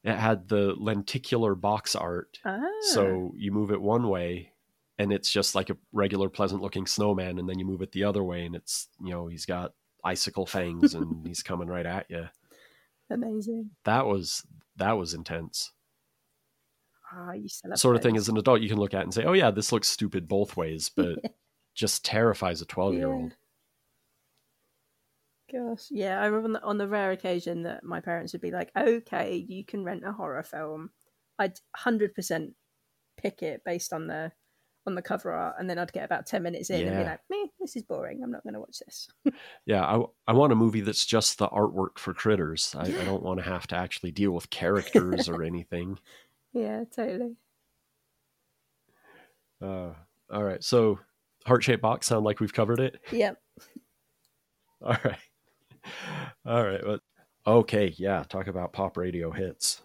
It had the lenticular box art. Ah. So you move it one way and it's just like a regular pleasant looking snowman and then you move it the other way and it's you know he's got icicle fangs and he's coming right at you. amazing. That was that was intense. Ah, you sort of thing as an adult you can look at and say, "Oh yeah, this looks stupid both ways," but just terrifies a 12-year-old. Gosh, yeah, I remember on the, on the rare occasion that my parents would be like, "Okay, you can rent a horror film." I'd hundred percent pick it based on the on the cover art, and then I'd get about ten minutes in and be like, "Me, this is boring. I'm not going to watch this." Yeah, I I want a movie that's just the artwork for critters. I, I don't want to have to actually deal with characters or anything. yeah, totally. Uh, all right, so heart-shaped box sound like we've covered it. Yep. All right, all right, but okay, yeah. Talk about pop radio hits.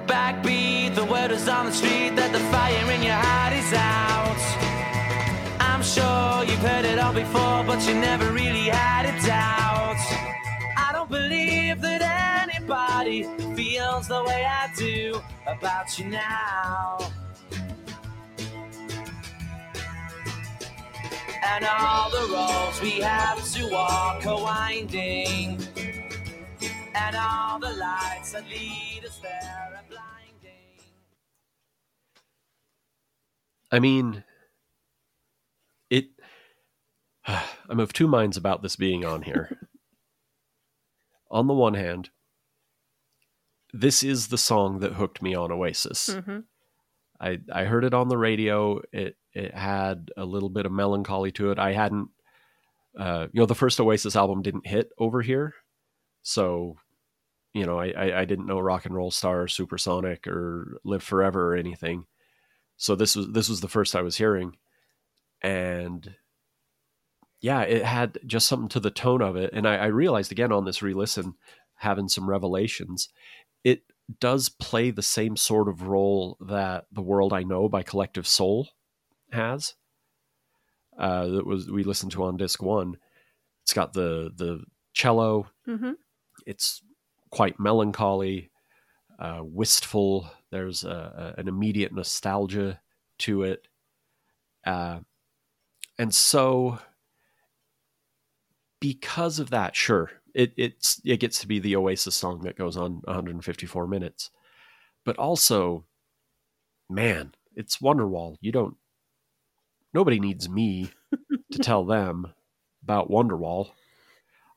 Backbeat, the word is on the street that the fire in your heart is out. I'm sure you've heard it all before, but you never really had a doubt. I don't believe that anybody feels the way I do about you now. And all the roads we have to walk are winding. And all the lights that lead us there are blinding. I mean, it. I'm of two minds about this being on here. on the one hand, this is the song that hooked me on Oasis. hmm I I heard it on the radio. It it had a little bit of melancholy to it. I hadn't, uh, you know, the first Oasis album didn't hit over here, so you know, I, I I didn't know Rock and Roll Star, or Supersonic, or Live Forever or anything. So this was this was the first I was hearing, and yeah, it had just something to the tone of it. And I, I realized again on this re-listen, having some revelations, it does play the same sort of role that "The World I Know" by Collective Soul has. Uh, that was we listened to on disc one. It's got the the cello. hmm It's quite melancholy, uh, wistful. There's a, a, an immediate nostalgia to it, uh, and so because of that, sure, it it's it gets to be the Oasis song that goes on 154 minutes, but also, man, it's Wonderwall. You don't. Nobody needs me to tell them about Wonderwall.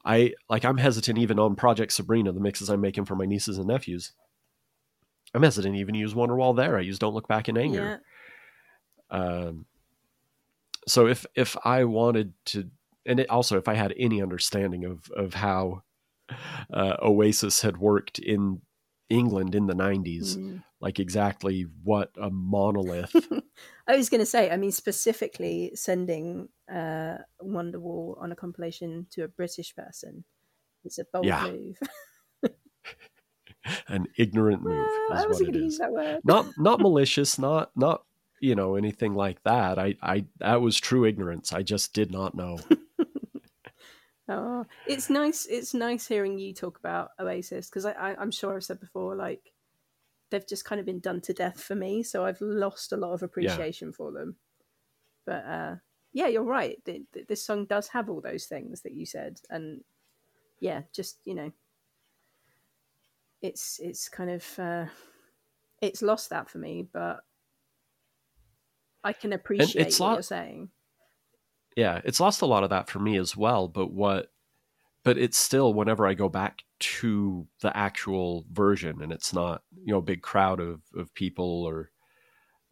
I like I'm hesitant even on Project Sabrina, the mixes I'm making for my nieces and nephews. I'm hesitant to even use Wonderwall there. I use Don't Look Back in Anger. Yeah. Um, so if if I wanted to, and it, also if I had any understanding of of how uh, Oasis had worked in England in the '90s, Mm. like exactly what a monolith. I was going to say, I mean, specifically sending uh, Wonderwall on a compilation to a British person is a bold Yeah. move. an ignorant move Well, is I wasn't going to use that word. Not not malicious, not not you know anything like that. I I that was true ignorance. I just did not know. Oh, it's nice. It's nice hearing you talk about Oasis because I, I, I'm sure I've said before, like they've just kind of been done to death for me. So I've lost a lot of appreciation for them. But uh, yeah, you're right. Th- th- This song does have all those things that you said, and yeah, just you know, it's it's kind of uh, it's lost that for me, but I can appreciate what lot- you're saying. Yeah it's lost a lot of that for me as well but what but it's still whenever i go back to the actual version and it's not you know a big crowd of of people or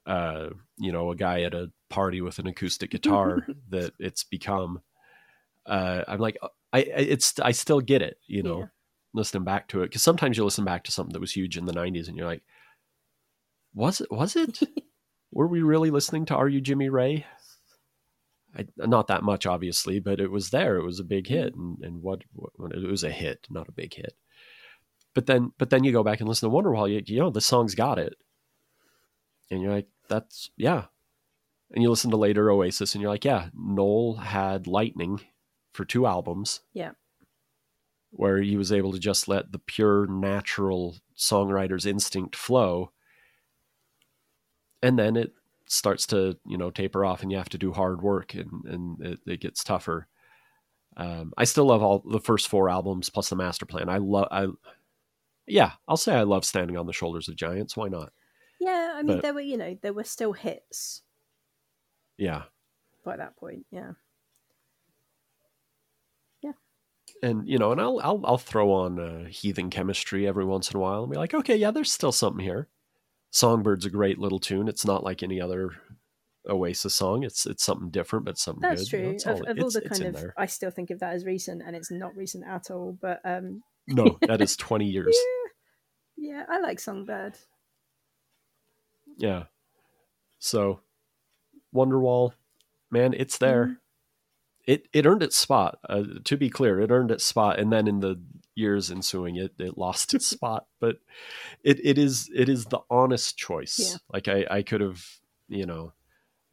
uh you know a guy at a party with an acoustic guitar that it's become uh i'm like i I- it's i still get it you know Yeah. listening back to it because sometimes you listen back to something that was huge in the 90s and you're like was it was it were we really listening to are you jimmy ray I, not that much obviously but it was there. It was a big hit. Mm. And, and what, what it was a hit not a big hit. But then but then you go back and listen to wonderwall you, you know the song's got it. And you're like that's yeah. And you listen to later oasis and you're like yeah noel had lightning for two albums. Yeah. where he was able to just let the pure natural songwriter's instinct flow. And then it starts to you know taper off and you have to do hard work and and it, it gets tougher um, i still love all the first four albums plus the master plan i love i yeah i'll say i love standing on the shoulders of giants why not Yeah, I mean, But- there were you know there were still hits yeah by that point. Yeah. Yeah. and you know and i'll i'll, I'll throw on uh, heathen chemistry every once in a while and be like okay yeah there's still something here songbird's a great little tune it's not like any other oasis song it's it's something different but something That's good You know, true. it's Of, all- of all the kind of, there. I still think of that as recent, and it's not recent at all. But um, no that is 20 years yeah, I like Songbird. Yeah. So, Wonderwall, man, it's there. Mhm. It it earned its spot. Uh, to be clear, it earned its spot, and then in the years ensuing, it it lost its spot. But it it is it is the honest choice. Yeah. Like I I could have you know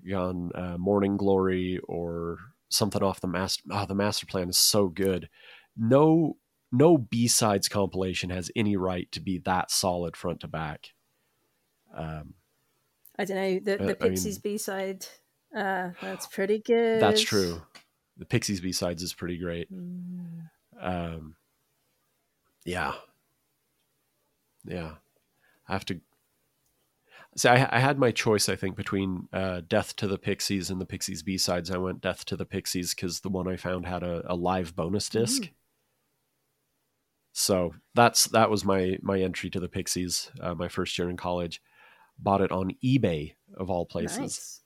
gone uh, Morning Glory or something off the master. Oh, the master plan is so good. No no B sides compilation has any right to be that solid front to back. Um, I don't know the the I mean- Pixies B side. Uh, that's pretty good. That's true. The Pixies B sides is pretty great. Mm. Um, yeah, yeah. I have to. See, I, I had my choice. I think between uh, "Death to the Pixies" and the Pixies B sides. I went "Death to the Pixies" because the one I found had a, a live bonus disc. So that's that was my my entry to the Pixies, uh, my first year in college. bought it on eBay of all places Nice.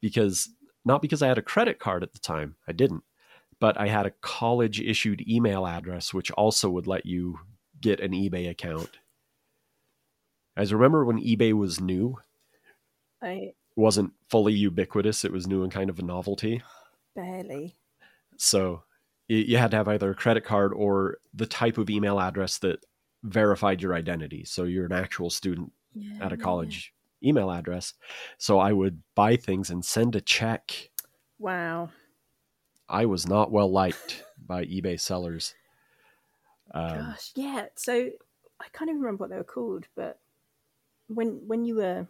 because not because I had a credit card at the time, I didn't, but I had a college issued email address which also would let you get an eBay account. Guys, remember when eBay was new? I It wasn't fully ubiquitous, it was new and kind of a novelty. barely. So you, had to have either a credit card or the type of email address that verified your identity. So you're an actual student Yeah, at a yeah, college email address. So I would buy things and send a check. Wow. I was not well liked by eBay sellers. Um, Gosh, yeah. So I can't even remember what they were called, but when when you were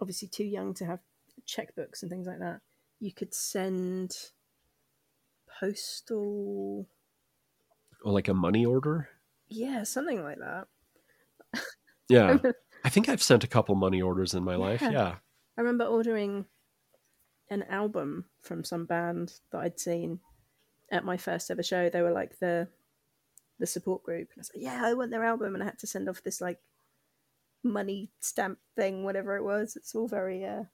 obviously too young to have checkbooks and things like that, you could send postal, or like a money order. yeah, something like that. Yeah. I think I've sent a couple money orders in my life. Yeah. Yeah. I remember ordering an album from some band that I'd seen at my first ever show. They were like the the support group. And I was like, yeah, I want their album, and I had to send off this like money stamp thing, whatever it was. It's all very uh,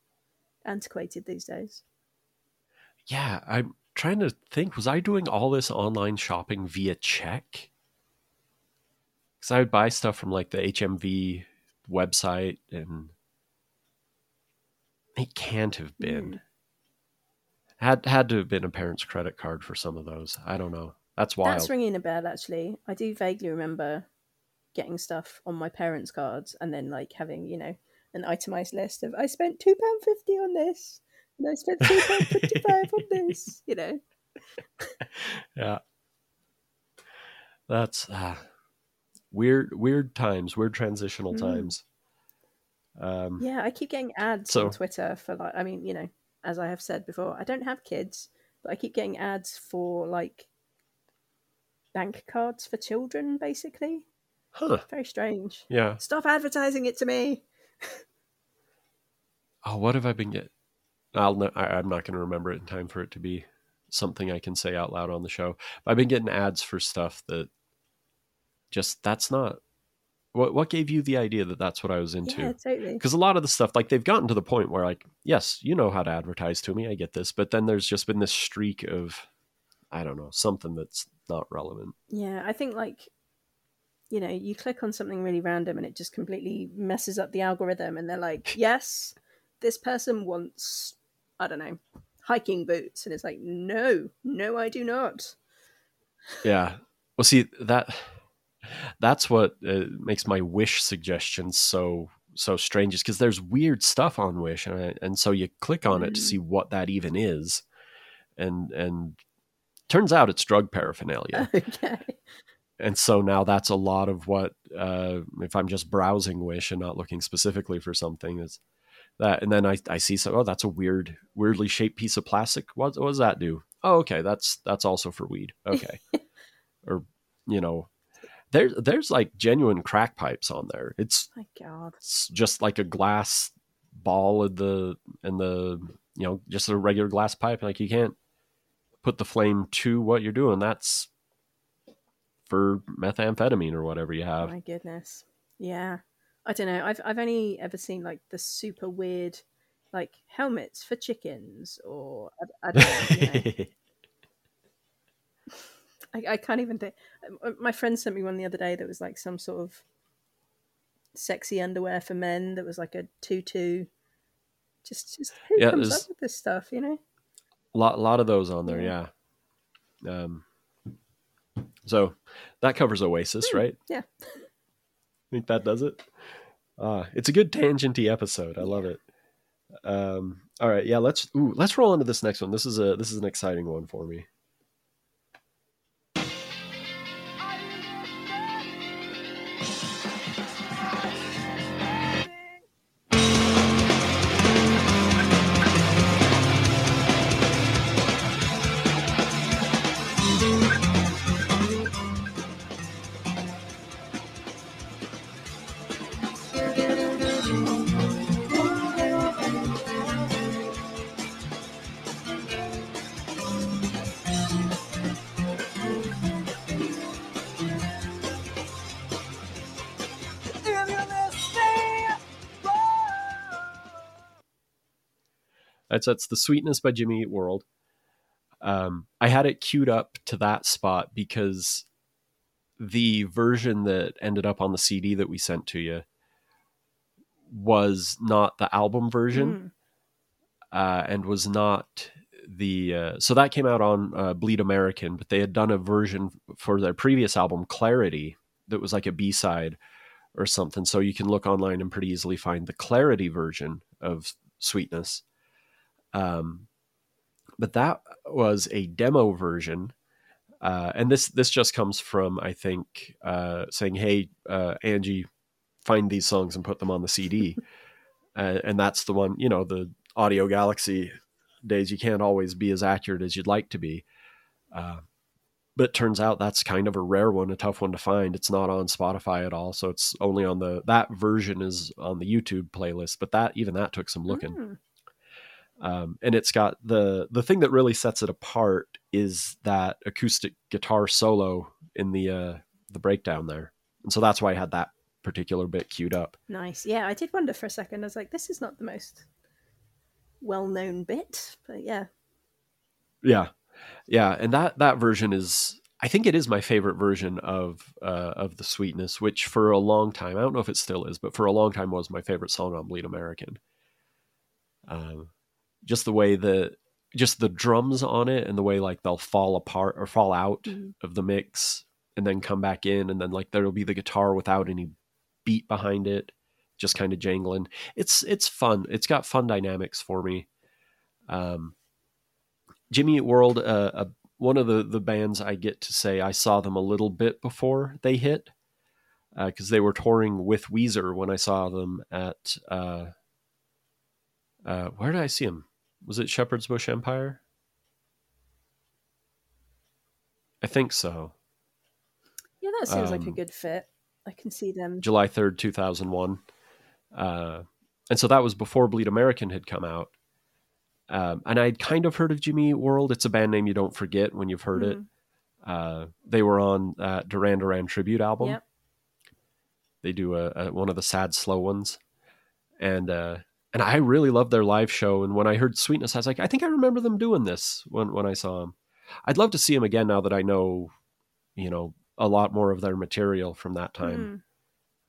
antiquated these days. Yeah. I'm trying to think, was I doing all this online shopping via check? Because I would buy stuff from like the HMV website and it can't have been. Had had to have been a parent's credit card for some of those. I don't know. That's wild. That's ringing a bell. Actually, I do vaguely remember getting stuff on my parents' cards and then like having you know an itemized list of I spent two pound fifty on this and I spent two pound fifty five on this. You know. yeah. That's ah, weird weird times, weird transitional Mm. times. Um Yeah, I keep getting ads So- on Twitter for like I mean, you know, as I have said before, I don't have kids, but I keep getting ads for like bank cards for children basically. huh. Very strange. Yeah. Stop advertising it to me. Oh, what have I been getting? I'll no, I, I'm not going to remember it in time for it to be something I can say out loud on the show. But I've been getting ads for stuff that just that's not what what gave you the idea that that's what I was into? Yeah, totally. because a lot of the stuff like they've gotten to the point where like yes you know how to advertise to me i get this but then there's just been this streak of i don't know something that's not relevant Yeah, I think like you know, you click on something really random and it just completely messes up the algorithm and they're like, "Yes, this person wants I don't know, hiking boots." And it's like, "No, no I do not." yeah well see that that's what uh, makes my wish suggestions so so strange is because there's weird stuff on wish and, I, and so you click on it to Mm. see what that even is and and turns out it's drug paraphernalia. Okay. and so now that's a lot of what uh, if i'm just browsing wish and not looking specifically for something is that and then i, I see so oh that's a weird weirdly shaped piece of plastic. What, what does that do? Oh okay that's that's also for weed. Okay. Or you know there's there's like genuine crack pipes on there it's, My god. it's just like a glass ball in the in the you know just a regular glass pipe like you can't put the flame to what you're doing that's for methamphetamine or whatever you have My goodness. Yeah. I don't know. I've I've only ever seen like the super weird like helmets for chickens or I, I don't know, you know. I, I can't even think. My friend sent me one the other day that was like some sort of sexy underwear for men that was like a tutu. Just, just who Yeah, comes up with this stuff? You know? lot a lot of those on there yeah, um so that covers oasis right yeah. I think that does it uh it's a good tangenty episode i love it um all right yeah let's ooh, let's roll into this next one this is a this is an exciting one for me That's that's the Sweetness by Jimmy Eat World. Um, I had it queued up to that spot because the version that ended up on the CD that we sent to you was not the album version Mm. uh, and was not the uh, so that came out on uh, Bleed American, but they had done a version for their previous album Clarity that was like a B side or something. So you can look online and pretty easily find the Clarity version of Sweetness. Um, but that was a demo version. Uh, and this this just comes from I think uh, saying, "Hey, uh, Angie, find these songs and put them on the CD," uh, and that's the one. You know, the Audio Galaxy days you can't always be as accurate as you'd like to be. Uh, but it turns out that's kind of a rare one, a tough one to find. It's not on Spotify at all, so it's only on the that version is on the YouTube playlist. But that even that took some looking Mm. Um, and it's got the the thing that really sets it apart is that acoustic guitar solo in the uh, the breakdown there, and so that's why I had that particular bit queued up. Nice. Yeah, I did wonder for a second. I was like, this is not the most well-known bit, but yeah. Yeah, yeah, and that that version is I think it is my favorite version of uh, of the Sweetness, which for a long time I don't know if it still is, but for a long time was my favorite song on Bleed American. Um, just the way the just the drums on it and the way like they'll fall apart or fall out Mhm. of the mix and then come back in and then like there'll be the guitar without any beat behind it just kind of jangling. It's it's fun. It's got fun dynamics for me. Um jimmy Eat world uh, uh one of the the bands i get to say i saw them a little bit before they hit because they were touring with weezer when i saw them at uh uh where did i see them was it shepherd's bush empire i think so Yeah, that seems like a Um, good fit. I can see them. July 3rd, 2001. Uh, and so that was before Bleed American had come out. Um, and I'd kind of heard of Jimmy World. It's a band name you don't forget when you've heard it. Mhm. Uh, they were on uh, Duran Duran tribute album. Yep. They do a, a, one of the sad, slow ones. And uh, and I really love their live show. And when I heard Sweetness, I was like, I think I remember them doing this when, when I saw them. I'd love to see them again now that I know, you know, a lot more of their material from that time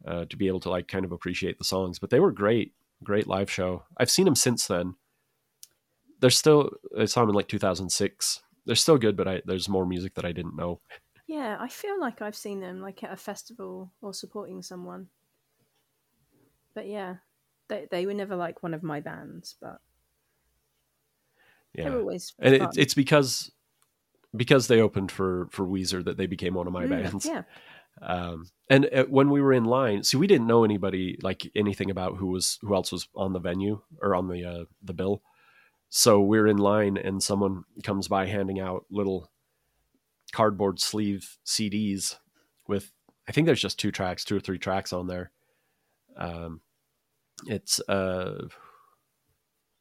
Mm. uh, to be able to like kind of appreciate the songs. But they were great, great live show. I've seen them since then. They're still. I saw them in like 2006. They're still good, but I, there's more music that I didn't know. Yeah, I feel like I've seen them like at a festival or supporting someone. But yeah, they they were never like one of my bands, but they were Yeah, always and it's it's because because they opened for for Weezer that they became one of my Mm, bands. Yeah, Um, and uh, when we were in line, see, we didn't know anybody like anything about who was who else was on the venue or on the uh, the bill. So we're in line, and someone comes by handing out little cardboard sleeve CDs with I think there's just two tracks, two or three tracks on there. Um, it's uh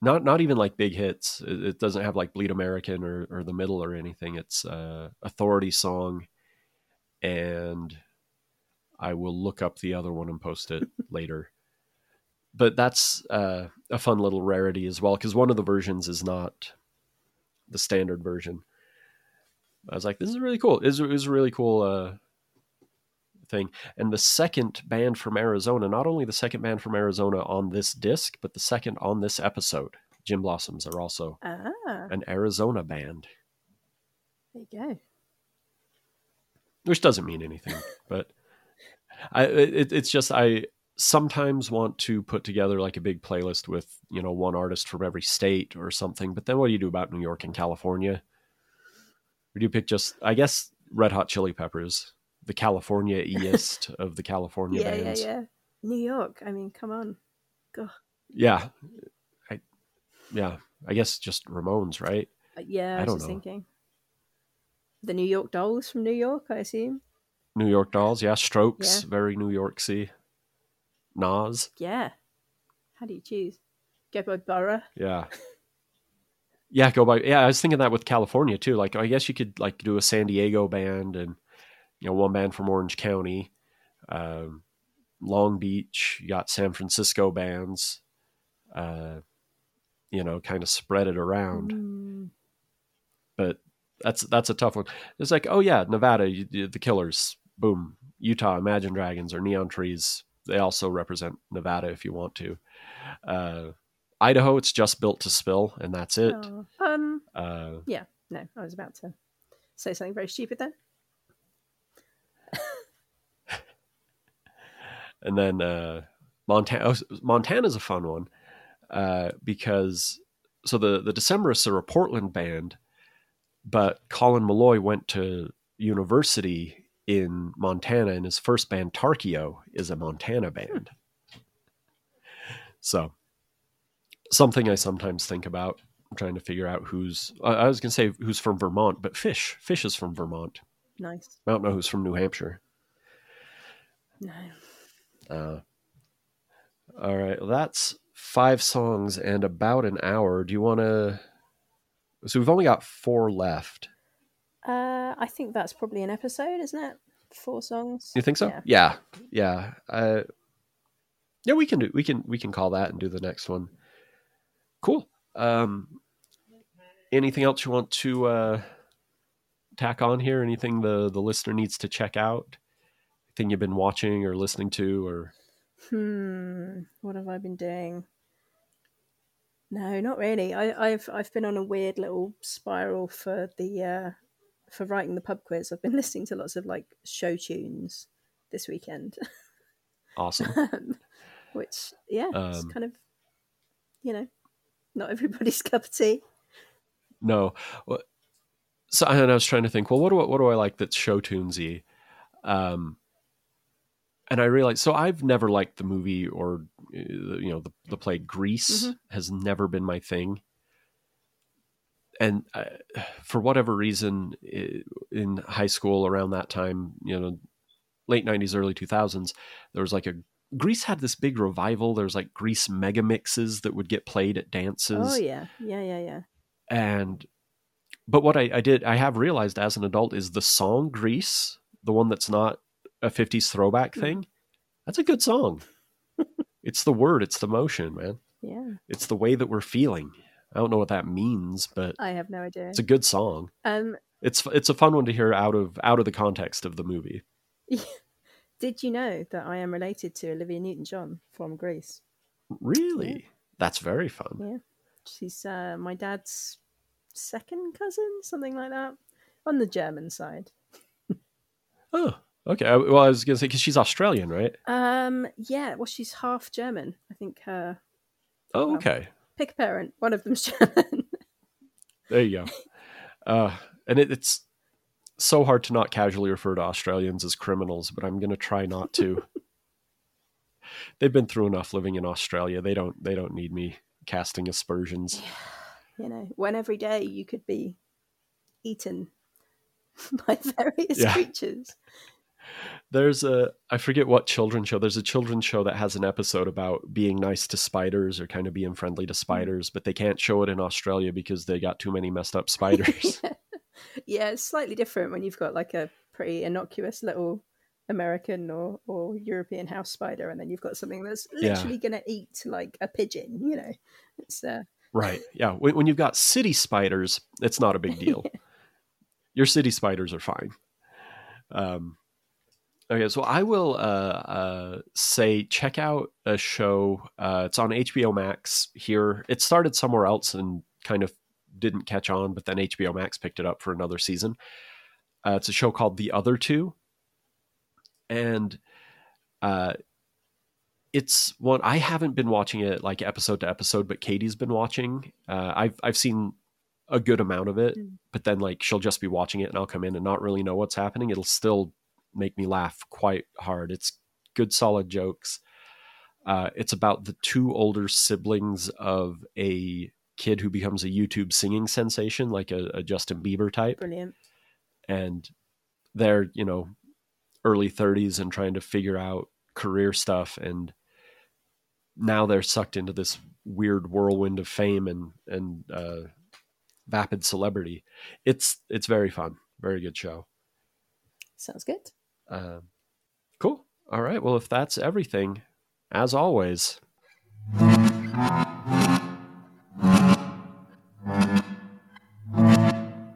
not not even like big hits. It, it doesn't have like Bleed American or or the middle or anything. It's uh Authority song and I will look up the other one and post it later. But that's uh, a fun little rarity as well because one of the versions is not the standard version. I was like, this is really cool. It was, it was a really cool uh, thing. And the second band from Arizona, not only the second band from Arizona on this disc, but the second on this episode, Gin Blossoms are also ah, an Arizona band, there you go. which doesn't mean anything, but I it, it's just I sometimes want to put together like a big playlist with you know one artist from every state or something. But then what do you do about New York and California? Or do you pick just I guess Red Hot Chili Peppers, the California east of the California Yeah, yeah, bands? yeah. New York. I mean, come on. Go. yeah, I, yeah. I guess just Ramones, right? Uh, Yeah, I, I was know. thinking. The New York Dolls from New York, I assume. New York Dolls, yeah. Strokes, Yeah. very New York Sea. Nas, Yeah. How do you choose? Go by borough. Yeah. Yeah, go by. Yeah, I was thinking that with California too. Like, I guess you could like do a San Diego band and you know one band from Orange County, um, Long Beach. You got San Francisco bands. Uh, you know, kind of spread it around. Mm, But that's that's a tough one. It's like, oh yeah, Nevada, you, you- the Killers, boom. Utah, Imagine Dragons or Neon Trees, they also represent Nevada if you want to. Uh, Idaho, it's just built to spill, and that's it. oh, um, Uh, no, I was about to say something very stupid then. And then uh, Montana. Oh, Montana's a fun one uh, because so the the Decemberists are a Portland band, but Colin Malloy went to university in Montana, and his first band Tarkio is a Montana band. So something I sometimes think about. I'm trying to figure out who's. I I was going to say who's from Vermont, but Fish. Fish is from Vermont. Nice. I don't know who's from New Hampshire. No. Uh, all right, well, that's five songs and about an hour. Do you want to? So we've only got four left. Uh, I think that's probably an episode, isn't it? Four songs. You think so? Yeah. Yeah, yeah. Uh, yeah, we can do. We can we can call that and do the next one. Cool. Um, anything else you want to uh, tack on here? Anything the the listener needs to check out? Thing you've been watching or listening to, or Hmm. What have I been doing? No, not really. I, I've I've been on a weird little spiral for the uh, for writing the pub quiz. I've been listening to lots of like show tunes this weekend, awesome. Um, which yeah, it's Um, kind of you know not everybody's cup of tea. No. Well, So and I was trying to think, well, what do I, what do I like that's show tunesy? Um, and I realized, so I've never liked the movie or uh, you know the the play Grease Mhm. has never been my thing. And uh, for whatever reason, in high school around that time, you know, late '90s, early 2000s, there was like a Grease had this big revival. There was like Grease mega mixes that would get played at dances Oh yeah, yeah, yeah, yeah. and but what I, I did i have realized as an adult is the song grease the one that's not a 50s throwback thing that's a good song. It's the word it's the motion man. Yeah, it's the way that we're feeling. I don't know what that means but I have no idea. it's a good song. Um, it's it's a fun one to hear out of out of the context of the movie. Did you know that I am related to Olivia Newton-John from Greece? really? That's very fun. Yeah. She's uh, my dad's second cousin, something like that, on the German side. oh okay well i was gonna say because she's australian right Um, yeah, well, she's half German. I think her oh Wow. okay pick a parent, one of them's German. There you go. Uh, and it, it's so hard to not casually refer to Australians as criminals, but I'm going to try not to. They've been through enough living in Australia. They don't. They don't need me casting aspersions. you know, when every day you could be eaten by various Yeah. creatures. There's a. I forget what children's show. There's a children's show that has an episode about being nice to spiders or kind of being friendly to spiders, but they can't show it in Australia because they got too many messed up spiders. yeah, it's slightly different when you've got like a pretty innocuous little American or, or European house spider, and then you've got something that's Yeah. literally going to eat like a pigeon. You know, it's uh, Right. Yeah. When, when you've got city spiders, it's not a big deal. Your city spiders are fine. Um, okay, so I will uh, uh, say check out a show. Uh, it's on HBO Max here. It started somewhere else and kind of didn't catch on, but then HBO Max picked it up for another season. Uh, it's a show called The Other Two, and uh, it's one I haven't been watching it like episode to episode, but Katie's been watching. Uh, I've I've seen a good amount of it, Mm. but then like she'll just be watching it, and I'll come in and not really know what's happening. It'll still make me laugh quite hard. It's good, solid jokes. Uh, it's about the two older siblings of a kid who becomes a YouTube singing sensation, like a, a Justin Bieber type brilliant. and they're you know early 30s and trying to figure out career stuff and now they're sucked into this weird whirlwind of fame and and uh, vapid celebrity it's it's very fun very good show Sounds good. Um, cool. All right. Well if that's everything as always